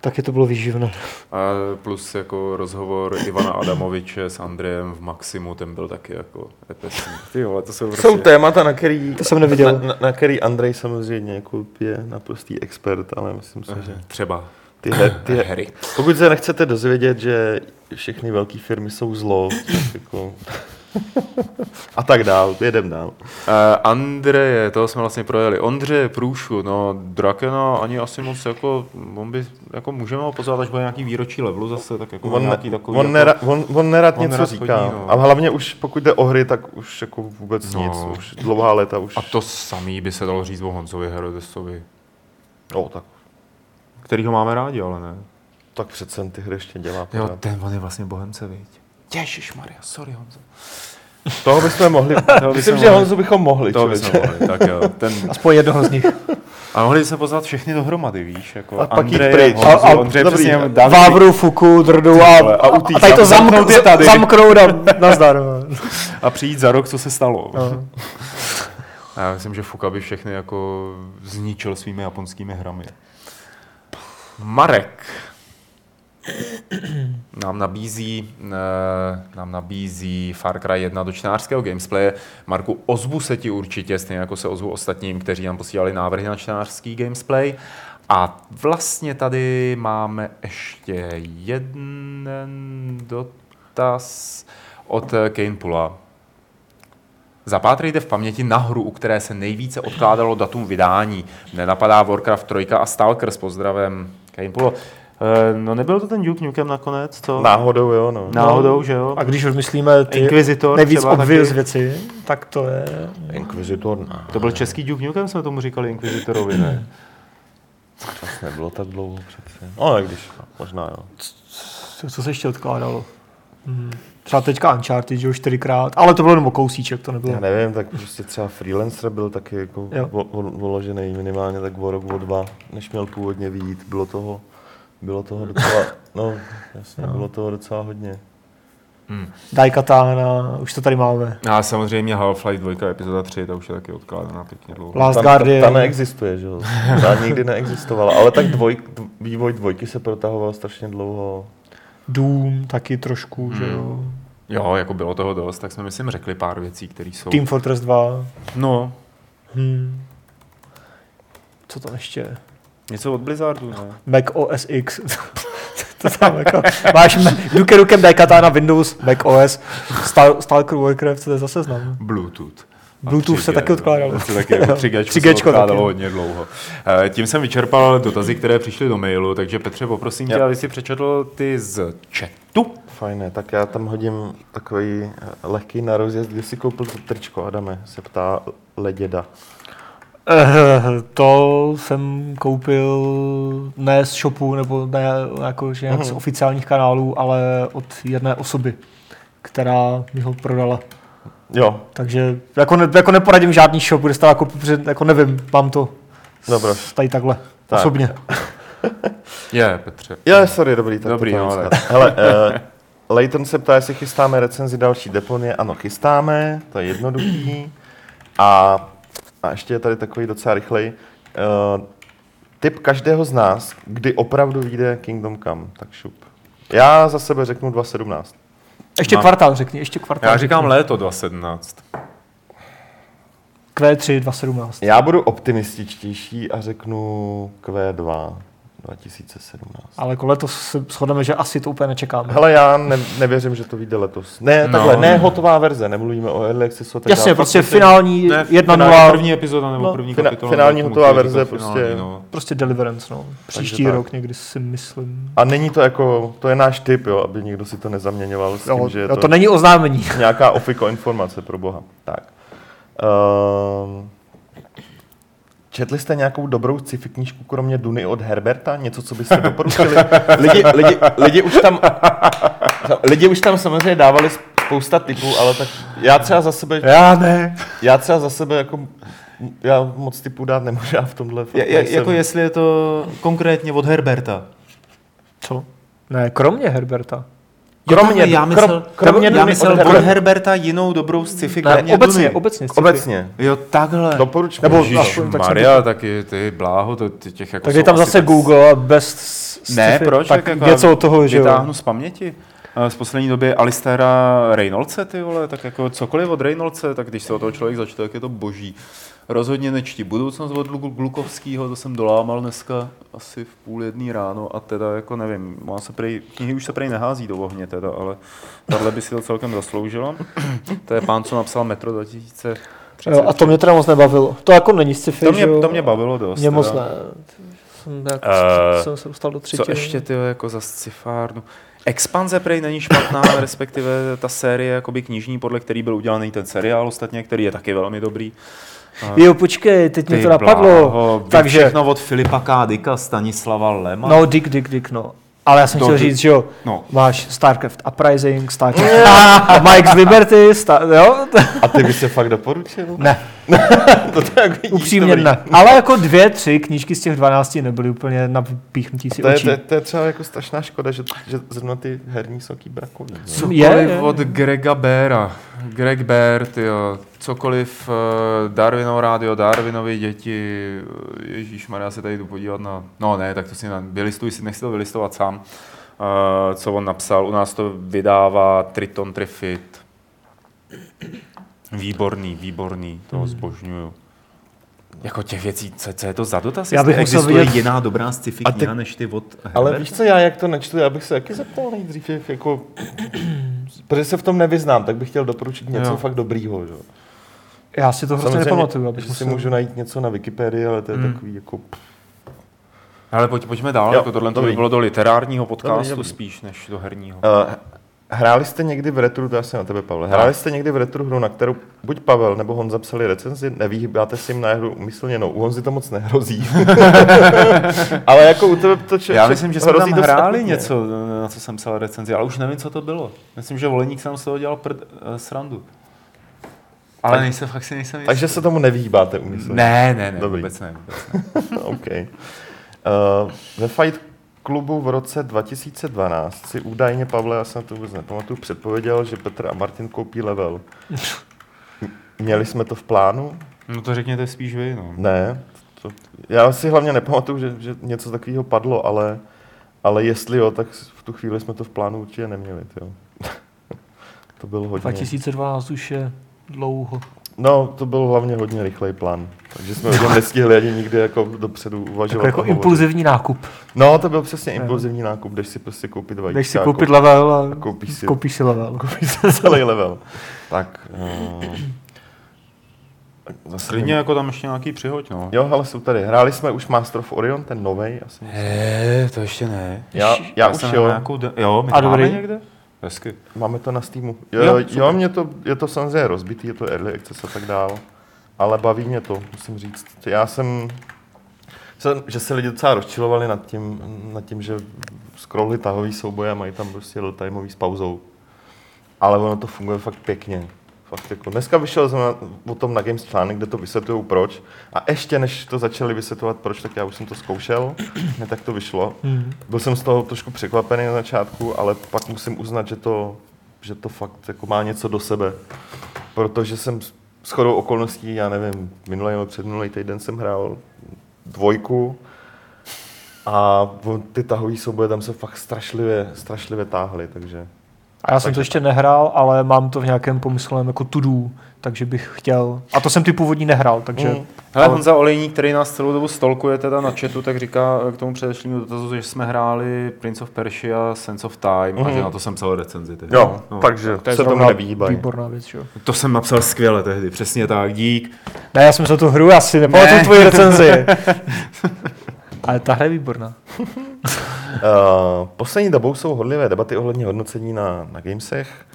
taky to bylo výživné. A plus jako rozhovor Ivana Adamoviče s Andrejem v Maximu, ten byl taky jako epesný. Ty vole, to jsou prostě... Jsou témata, na který, To jsem neviděl. Na, na, na který Andrej samozřejmě jako je naprostý expert, ale myslím si, že Třeba ty, he, ty he, hry. pokud se nechcete dozvědět, že všechny velké firmy jsou zlo, tak jako... a tak dál, jedem dál. Uh, Andreje, toho jsme vlastně projeli. Ondře Průšu, no Drakena ani asi moc jako, on by, jako můžeme ho pozvat, až bude nějaký výročí levelu zase, tak jako On, nějaký takový on, jako, nera, on, on nerad on něco nerad říká. chodí, no. A hlavně už, pokud jde o hry, tak už jako vůbec No. nic. Už dlouhá léta už... A to samý by se dalo říct o Honzovi Herodesovi, O, tak, který ho máme rádi, ale ne. tak přece ty hry ještě dělá Jo, pořád. ten on je vlastně bohemce, viď? Ježišmarja, sorry Honzo. Toho bychom mohli. bychom Myslím, že mohli. Honzu bychom mohli. To člověče. bychom mohli, tak jo. Ten, Aspoň jednoho z nich. A mohli se pozvat všechny dohromady, víš, jako A pak Andrej, pryč. Honzu, A- a- Ondřej, dobrý. přesně, dám Vávru, Fuku, Drdu a, a a, tady to zam- zamknout zamknout, je tady. zamknout a nazdar. no. a přijít za rok, co se stalo. No. A já myslím, že Fuka by všechny jako zničil svými japonskými hrami. Marek nám nabízí, eh, nám nabízí Far Cry 1 do čtenářského gamesplaye. Marku, ozvu se ti určitě, stejně jako se ozvu ostatním, kteří nám posílali návrhy na čtenářský gamesplay. A vlastně tady máme ještě jeden dotaz od Kane Pula. Zapátrejte v paměti na hru, u které se nejvíce odkládalo datum vydání. Nenapadá Warcraft 3 a Stalker s pozdravem Kainpulo. Eh, No nebyl to ten Duke Nukem nakonec, co? Náhodou, jo, no. Náhodou, že jo? A když už myslíme ty Inquisitor nejvíc obvious taky. věci, tak to je... Inquisitor, ne. To byl český Duke Nukem, jsme tomu říkali Inquisitorovi, ne? Čas nebylo tak dlouho přece. No, tak když, možná jo. Co, co se ještě odkládalo? Hmm. Třeba teďka Uncharted, že jo, čtyřikrát, ale to bylo jenom kousíček, to nebylo. Já nevím, tak prostě třeba Freelancer byl taky jako vo- vo- voložený minimálně tak o rok, o dva, než měl původně výjít. Bylo toho, bylo toho docela, no jasně, bylo toho docela hodně. Daikatana, už to tady máme. A samozřejmě Half-Life 2 epizoda 3, ta už je taky odkládaná pěkně dlouho. Last Ta, ta, Guardian. ta neexistuje, že jo? Ta nikdy neexistovala, ale tak dvoj, vývoj dvojky se protahoval strašně dlouho. Doom taky trošku, že jo. Jo, jako bylo toho dost, tak jsme myslím řekli pár věcí, které jsou... Team Fortress 2. No, Hmm. Co tam ještě je? Něco od Blizzardu, ne? Mac OS X. to tam jako, máš Duke Nukem Daikatana Windows, Mac OS, Star, Stalker Warcraft, to je zase znám. Bluetooth. Bluetooth se 3G, taky odkládalo. To se taky, 3G 3G se taky. odkládalo hodně dlouho. Eh, Tím jsem vyčerpal dotazy, které přišly do mailu, takže Petře, poprosím tě, aby si přečetl ty z chatu. Fajné, tak já tam hodím takový eh, lehký na rozjezd, kde si koupil to tričko, Adame, se ptá Leděda. Eh, to jsem koupil ne z shopu, nebo ne jako, že nějak z Mhm. oficiálních kanálů, ale od jedné osoby, která mi ho prodala. Jo, Takže jako, ne, jako neporadím žádný shop, kde to jako, protože jako nevím, mám to Dobro. tady takhle, Tak. osobně. Je, Petře. Jo, sorry, dobrý. Tak Dobrý, to no. Hele, uh, Leighton se ptá, jestli chystáme recenzi další deponie. Ano, chystáme, to je jednoduchý. A, a ještě je tady takový docela rychlej. Uh, tip každého z nás, kdy opravdu vyjde Kingdom Come, tak šup. Já za sebe řeknu 2017. Ještě Mám- kvartál řekni, ještě kvartál. Já říkám řekni. léto 2017. Q3 2017. Já budu optimističtější a řeknu Q2 2017. Ale jako letos se shodneme, že asi to úplně nečekáme. Hele, já ne, nevěřím, že to vyjde letos. Ne, No. takhle, ne hotová verze, nemluvíme o Early Accessu. a tak Jasně, prostě finální Ne, 1 finální 0 první epizoda nebo No, první fina- kapitola. finální nebo hotová verze prostě. finální, no. prostě Deliverance, no. Příští tak. rok někdy si myslím. A není to jako, to je náš tip, jo, aby někdo si to nezaměňoval s tím, Jo, že je jo, to, to není oznámení. nějaká ofiko informace pro boha. Tak. Um, četli jste nějakou dobrou sci-fi knížku, kromě Duny od Herberta? Něco, co byste doporučili? Lidi, lidi, lidi, už tam, lidi už tam samozřejmě dávali spousta typů, ale tak já třeba za sebe, Já ne. já třeba za sebe jako, já moc typů dát nemůžu, já v tomhle fakt nejsem. jako jestli je to konkrétně od Herberta. Co? Ne, kromě Herberta. Kromě, já myslel, krom, kromě já myslel od Herberta. Jinou dobrou sci-fi, Ne, kromě obecně, Duny. obecně. sci-fi. Obecně. Jo, takhle. Doporuč Nebo- Ježíš tak jsem Maria, taky ty bláho, to, ty těch jako Takže jsou tam zase tak- Google a best sci-fi. Ne, proč? Tak jako něco od toho, že jo. Vytáhnu z paměti. Eh, Z poslední doby Alistera Reynoldse, ty vole, tak jako cokoliv od Reynoldse, tak když se o toho člověk začte, tak je to boží. Rozhodně nečti budoucnost od Glu- Glukovského, to jsem dolámal dneska asi v půl jedný ráno a teda jako nevím, má se prej, knihy už se prej nehází do ohně teda, ale tahle by si to celkem zasloužila. to je pán, co napsal Metro 2030. Jo, a to mě teda moc nebavilo. To jako není sci-fi, to mě, to mě bavilo dost. Mě moc ne. Jsem, Eh, jsem se dostal do Co třetiny. ještě ty jako za scifárnu? Expanze prej není špatná, respektive ta série jakoby knižní, podle který byl udělaný ten seriál ostatně, který je taky velmi dobrý. A Jo, počkej, teď mě ty to napadlo. bláho, takže, Všechno od Filipa K. Dicka, Stanislava Lema. no, Dick, Dick, Dick, no. Ale já jsem To chtěl říct, že jo, no. máš StarCraft Uprising, StarCraft Mike's Liberty, Star, jo? A ty bys se fakt doporučil? ne, to vidíš, Upřímně ne. Ale jako dvě, tři knížky z těch 12 nebyly úplně na píchnutí si To je, očí. to, je, to je třeba jako strašná škoda, že, že zrovna ty herní brakový. no. Cokoliv Je, je. od Grega Béra. Greg Bear, tyjo, cokoliv uh, Darwinovo rádio, Darwinovi děti, Ježíš Maria se tady jdu podívat na, no ne, tak to si na, vylistuj si, nech si to vylistovat sám, uh, co on napsal, u nás to vydává Triton Trifid. Výborný, výborný, to Hmm. zbožňuju. Jako těch věcí, co, co je to za dotaz? Já bych musel existuje vidět- jiná dobrá sci-fi A ty- kniha než ty od Ale Herbert? víš co, já jak to nečtu, já bych se taky zeptal nejdřív, jak jako, protože se v tom nevyznám, tak bych chtěl doporučit něco Jo. fakt dobrýho. Že? Já si to prostě nepamatuju. abych že si musel- můžu najít něco na Wikipedii, ale to je Hmm. takový jako... Ale pojď, pojďme dál, Jo, jako tohle to by bylo do literárního podcastu Dobrý, dobrý. spíš než do herního. Uh, hráli jste někdy v retru, to já jsem na tebe, Pavle, hráli jste někdy v retru hru, na kterou buď Pavel nebo Honza psali recenzi, nevyhýbáte si jim na hru umyslně, no u Honzy to moc nehrozí. ale jako u tebe to če, Já myslím, že jsme tam hráli něco, na co jsem psal recenzi, ale už nevím, co to bylo. Myslím, že Voleník jsem z toho dělal prd, uh, srandu. Ale Tak- nejsem, fakt si nejsem jistý. Takže se tomu nevyhýbáte umyslně. Ne, ne, ne, Dobrý. vůbec ne. Vůbec ne. OK. Uh, ve Fight klubu v roce 2012 si údajně, Pavle, já se na to vůbec nepamatuju, předpověděl, že Petr a Martin koupí level. Měli jsme to v plánu? No to řekněte spíš vy, no. Ne. To, já si hlavně nepamatuju, že, že něco takového padlo, ale, ale jestli jo, tak v tu chvíli jsme to v plánu určitě neměli. Jo. to bylo hodně. 2012 už je dlouho. No, to byl hlavně hodně rychlej plán. Takže jsme o něm nestihli ani nikdy jako dopředu uvažovat. Jako, jako a hovořit. impulzivní nákup. No, to byl přesně Jo. impulzivní nákup, jdeš si prostě koupit vajíčka. Jdeš si a koupit koup- level a koupíš si- koupíš si level. koupíš si celý level. Tak, uh, zase Klidně jako tam ještě nějaký přihoď, no. Jo, ale jsou tady. Hráli jsme už Master of Orion, ten novej, asi. Ne, to ještě ne. Já, já už jsem jo, Nějakou de- jo, my A dobrý? někde? Hezky. máme to na Steamu. Jo, Jo, jo, super. jo mě to, je to samozřejmě rozbitý, je to early access a tak dál. Ale baví mě to, musím říct. Já jsem, jsem že se lidi docela rozčilovali nad tím, nad tím že scrolly tahový souboje a mají tam prostě real-timeový s pauzou. Ale ono to funguje fakt pěkně. Fakt jako. Dneska vyšel jsem o tom na Games článek, kde to vysvětlují proč. A ještě než to začali vysvětlovat proč, tak já už jsem to zkoušel. Ne, tak to vyšlo. Hmm. Byl jsem z toho trošku překvapený na začátku, ale pak musím uznat, že to, že to fakt jako má něco do sebe. Protože jsem s- chodou okolností, já nevím, minulý nebo předminulý týden jsem hrál dvojku a ty tahový souboje tam se fakt strašlivě, strašlivě táhly, takže A já jsem to ještě nehrál, ale mám to v nějakém pomyslném jako to do, takže bych chtěl. A to jsem ty původní nehrál, takže... Mm. Hele, Ale- Honza Olejník, který nás celou dobu stolkuje teda na chatu, tak říká k tomu předešlému dotazu, že jsme hráli Prince of Persia, Sense of Time a Mhm. že na to jsem psal recenzi. Tehdy. jo, No. takže To je se tomu nevyhýbají. výborná věc, jo. To jsem napsal skvěle tehdy, přesně tak, dík. Ne, já jsem za tu hru, já si nepamatuju Ne. tvoji recenzi. Ale ta hra je výborná. Uh, poslední dobou jsou hodlivé debaty ohledně hodnocení na, na Gamesech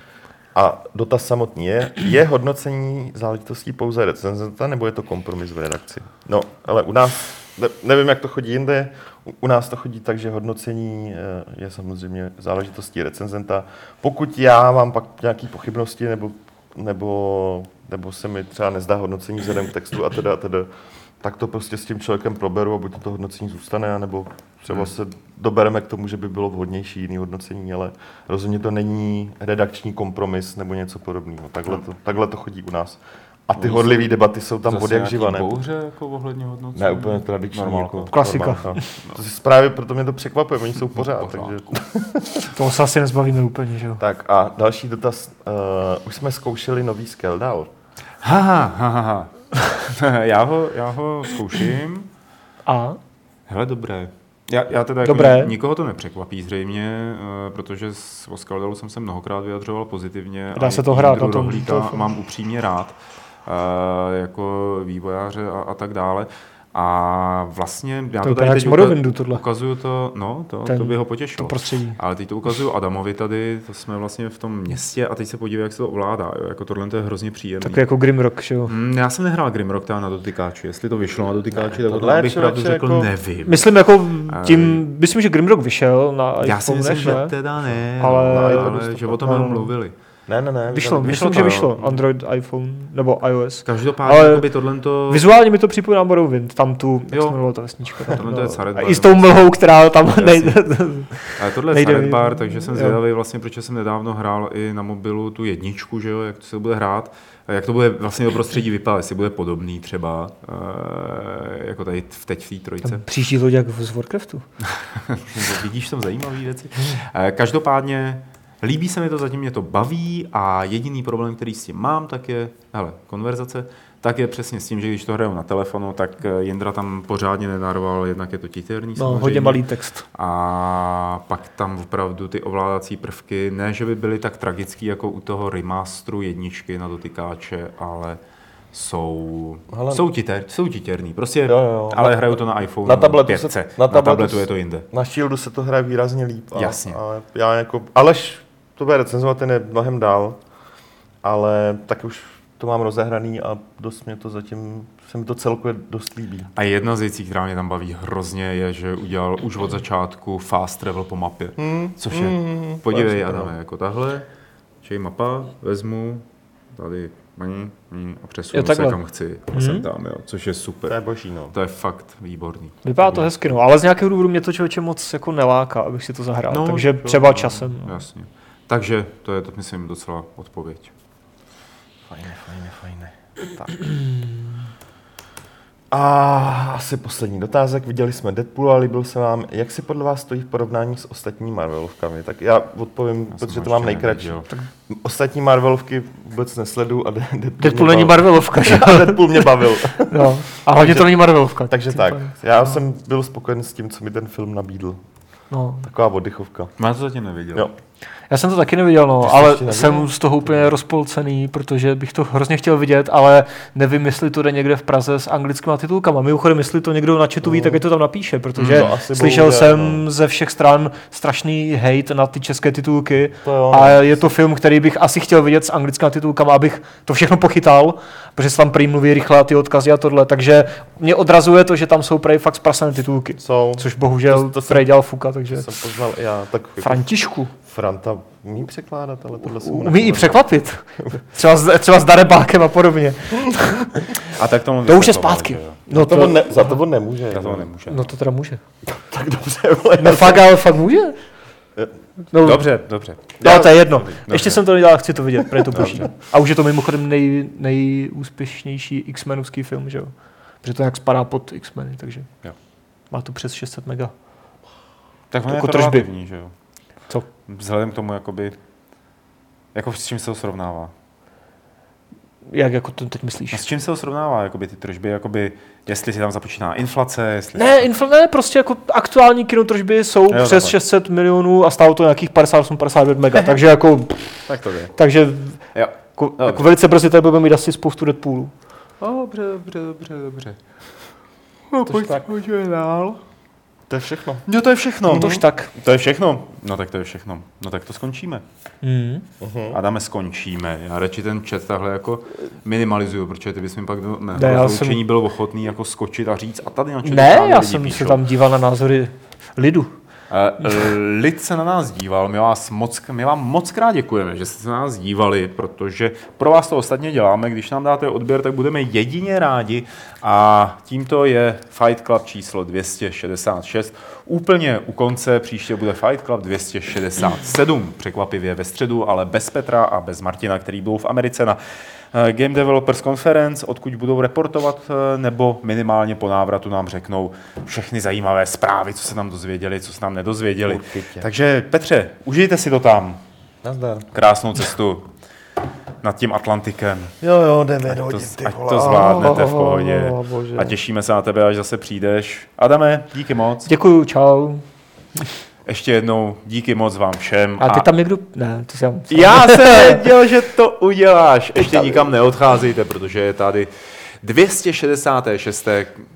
a dotaz samotný je, je hodnocení záležitostí pouze recenzenta nebo je to kompromis v redakci? No, ale u nás, ne, nevím, jak to chodí jinde, u, u nás to chodí tak, že hodnocení eh, je samozřejmě záležitostí recenzenta. Pokud já mám pak nějaké pochybnosti nebo, nebo, nebo se mi třeba nezdá hodnocení vzhledem k textu a teda, a teda tak to prostě s tím člověkem proberu a buď to hodnocení zůstane, nebo třeba Hmm. se dobereme k tomu, že by bylo vhodnější jiný hodnocení, ale rozhodně to není redakční kompromis nebo něco podobného. Takhle to, takhle to chodí u nás. A ty No, hodlivé debaty jsou tam od jak živa, ne? bouře jako ohledně hodnocení? Ne, úplně tradiční. Normálka. Jako, Klasika. normálka. To si právě proto mě to překvapuje, oni jsou pořád. Pořád. Takže... Toho se asi nezbavíme úplně, že jo. Tak a další dotaz. Uh, už jsme zkoušeli nový Skeldal. Ha, ha, ha, ha. já, ho, já ho zkouším. A? Hele, dobré. Já, já teda jako Dobré. nikoho to nepřekvapí zřejmě, eh, protože s Oskaldalu jsem se mnohokrát vyjadřoval pozitivně. Dá a se to hrát na tom, Rohlíka to- mám upřímně rád, eh, jako vývojáře a, a tak dále. A vlastně já To to, tady teď Morrowindu tohle. ukazuju to, no, to, Ten- to by ho To potěšilo. prostředí. Ale teď to ukazuju Adamovi tady, to jsme vlastně v tom městě a teď se podívej, jak se to ovládá. Jo. Jako tohle to je hrozně příjemné. Takový jako Grimrock, že jo. Hmm, já jsem nehrál Grimrock teda na dotykáči. Jestli to vyšlo na dotykáči, tak tohle bych pravdu řekl jako- nevím. Myslím jako tím, myslím, že Grimrock vyšel na Já si myslím, že teda ne, Ale- ale, ale, ale to že o tom no, jenom no. mluvili. Ne, ne, ne. Vyšlo, vydali- myslím, to, že jo. vyšlo Android, iPhone nebo iOS. Každopádně, Ale- jakoby tohle to... Vizuálně mi to připomíná Morrowind, tam tu, jak Jo. se jmenovala ta vesnička. tam, Tohle to je Caret A Bar. I s tou mlhou, která tam nejde. Ale tohle je Nejde Silent mi- Bar, takže jsem jo. zvědavý vlastně, protože jsem nedávno hrál i na mobilu tu jedničku, že jo, jak to se bude hrát. A jak to bude vlastně do prostředí vypadat, jestli bude podobný třeba, eh, jako tady v teď v té trojce. Příští loď jak z Warcraftu. Vidíš tam zajímavé věci. Eh, Každopádně líbí se mi to, zatím mě to baví a jediný problém, který s tím mám, tak je, hele, konverzace, tak je přesně s tím, že když to hraju na telefonu, tak eh, Jindra tam pořádně nenarval, jednak je to titerný No, hodně malý text. a pak tam opravdu ty ovládací prvky, ne, že by byly tak tragický jako u toho remasteru jedničky na dotykáče, ale jsou, Hele. jsou, titer, jsou titerný, prostě, Jo, jo. ale Na- hraju to na iPhone na tabletu 5. se- na, na tabletu tabletu se- je to jinde. Na Shieldu se to hraje výrazně líp. A, Jasně. A já jako, Aleš to bude recenzovat, ten je mnohem dál, ale tak už to mám rozehraný a dost mě to zatím, se mi to celkově dost líbí. A jedna z věcí, která mě tam baví hrozně, je, že udělal už od začátku fast travel po mapě. Hmm. Což je, Hmm, podívej to je super, Adame, jako tahle, čej mapa, vezmu, tady, maní, a Jo, přesunu se takhle. kam chci. A Mhm. jsem tam, jo, což je super. To je boží, no. To je fakt výborný. Vypadá to hezky, no, ale z nějakého důvodu mě to člověče moc jako neláká, abych si to zahrál, No, takže jo, třeba no, časem. No. Jasně. Takže to je to, myslím, docela odpověď. Fajné, fajné, fajné. Tak. A asi poslední dotázek. Viděli jsme Deadpool a líbil se vám. Jak si podle vás stojí v porovnání s ostatními Marvelovkami? Tak já odpovím, Já protože to mám nejkratší. Ostatní Marvelovky vůbec nesledu a De- Deadpool, Deadpool mě není bavil. Marvelovka, že? A Deadpool mě bavil. no. A hlavně to není Marvelovka. Takže tak. Já jsem byl spokojen s tím, co mi ten film nabídl. No. Taková oddychovka. Já to zatím neviděl. Jo. Já jsem to taky neviděl, no, Ty ale neviděl? jsem z toho úplně rozpolcený, protože bych to hrozně chtěl vidět, ale nevím, jestli to jde někde v Praze s anglickými titulkama. Mimochodem, jestli to někdo na chatu ví, tak je to tam napíše, protože No, asi slyšel bohužel, jsem no. ze všech stran strašný hate na ty české titulky To jo, a no. je to film, který bych asi chtěl vidět s anglickými titulkama, abych to všechno pochytal, protože se tam prý mluví rychle a ty odkazy a tohle, takže mě odrazuje to, že tam jsou prej fakt zprasené titulky, Jsou. což bohužel To- to jsem- prej dělal Fuka, takže To jsem poznal já. Tak jako Františku. Franta umí překládat, ale tohle mu Umí i překvapit. Třeba s, třeba s Darebákem a podobně. A tak tomu To už je zpátky. že. No To on ne, za to on nemůže. Já to nemůže. No to teda může. Tak dobře, vole. No fakt, ale fakt může? No, Dobře, dobře. No, to je jedno. Dobře. Ještě jsem to nedělal, chci to vidět, protože to boží. A už je to mimochodem nej, nejúspěšnější X-menovský film, že jo? Protože to jak spadá pod X-meny, takže Jo. má to přes 600 mega. Tak ono Jako je to tržby. relativní, že jo. Vzhledem k tomu, jakoby, jako s čím se to srovnává? Jak jako to teď myslíš? No s čím se to srovnává, jakoby ty tržby, jakoby, jestli si tam započíná inflace, jestli... Ne, infl- ne, prostě jako aktuální kinotržby jsou Jo, přes takhle. 600 milionů a stálo to nějakých 58-59 mega, takže jako, Tak to jde. takže Jo. jako, Dobře. jako velice brzy tady budeme mít asi spoustu Deadpoolů. Dobře, dobře, dobře, dobře. No, Tož tak. pojďme dál. To je všechno. Jo, to je všechno. No tož tak. To je všechno. No tak to je všechno. No tak to skončíme. Mm. Adame, skončíme. Já radši ten chat takhle jako minimalizuju, protože ty bys mi pak do Ne, ne, já jsem... byl ochotný jako skočit a říct a tady na Ne, já jsem píšou. se tam díval na názory lidu. Uh, lid se na nás díval, my, vás moc, my vám moc krát děkujeme, že jste se na nás dívali, protože pro vás to ostatně děláme, když nám dáte odběr, tak budeme jedině rádi a tímto je Fight Club číslo 266. Úplně u konce příště bude Fight Club 267, překvapivě ve středu, ale bez Petra a bez Martina, který budou v Americe na eh, Game Developers Conference, odkud budou reportovat, eh, nebo minimálně po návratu nám řeknou všechny zajímavé zprávy, co se nám dozvěděli, co se nám nedozvěděli. Určitě. Takže Petře, užijte si to tam. Nazdar. Krásnou cestu nad tím Atlantikem. Jo, jo, 9 Ať to, hodin, ty ať to zvládnete v pohodě. Oh, bože. A těšíme se na tebe, až zase přijdeš. Adame, díky moc. Děkuju, čau. Ještě jednou díky moc vám všem. A ty tam někdo... Ne, to jsem... Já jsem věděl, že to uděláš. Ještě nikam neodcházejte, protože je tady 266.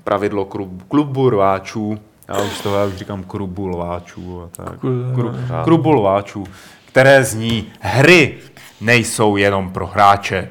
pravidlo klub- klubu rváčů. Já už toho já už říkám klubu lváčů. A tak. Kru, klubu lváčů, které zní hry nejsou jenom pro hráče.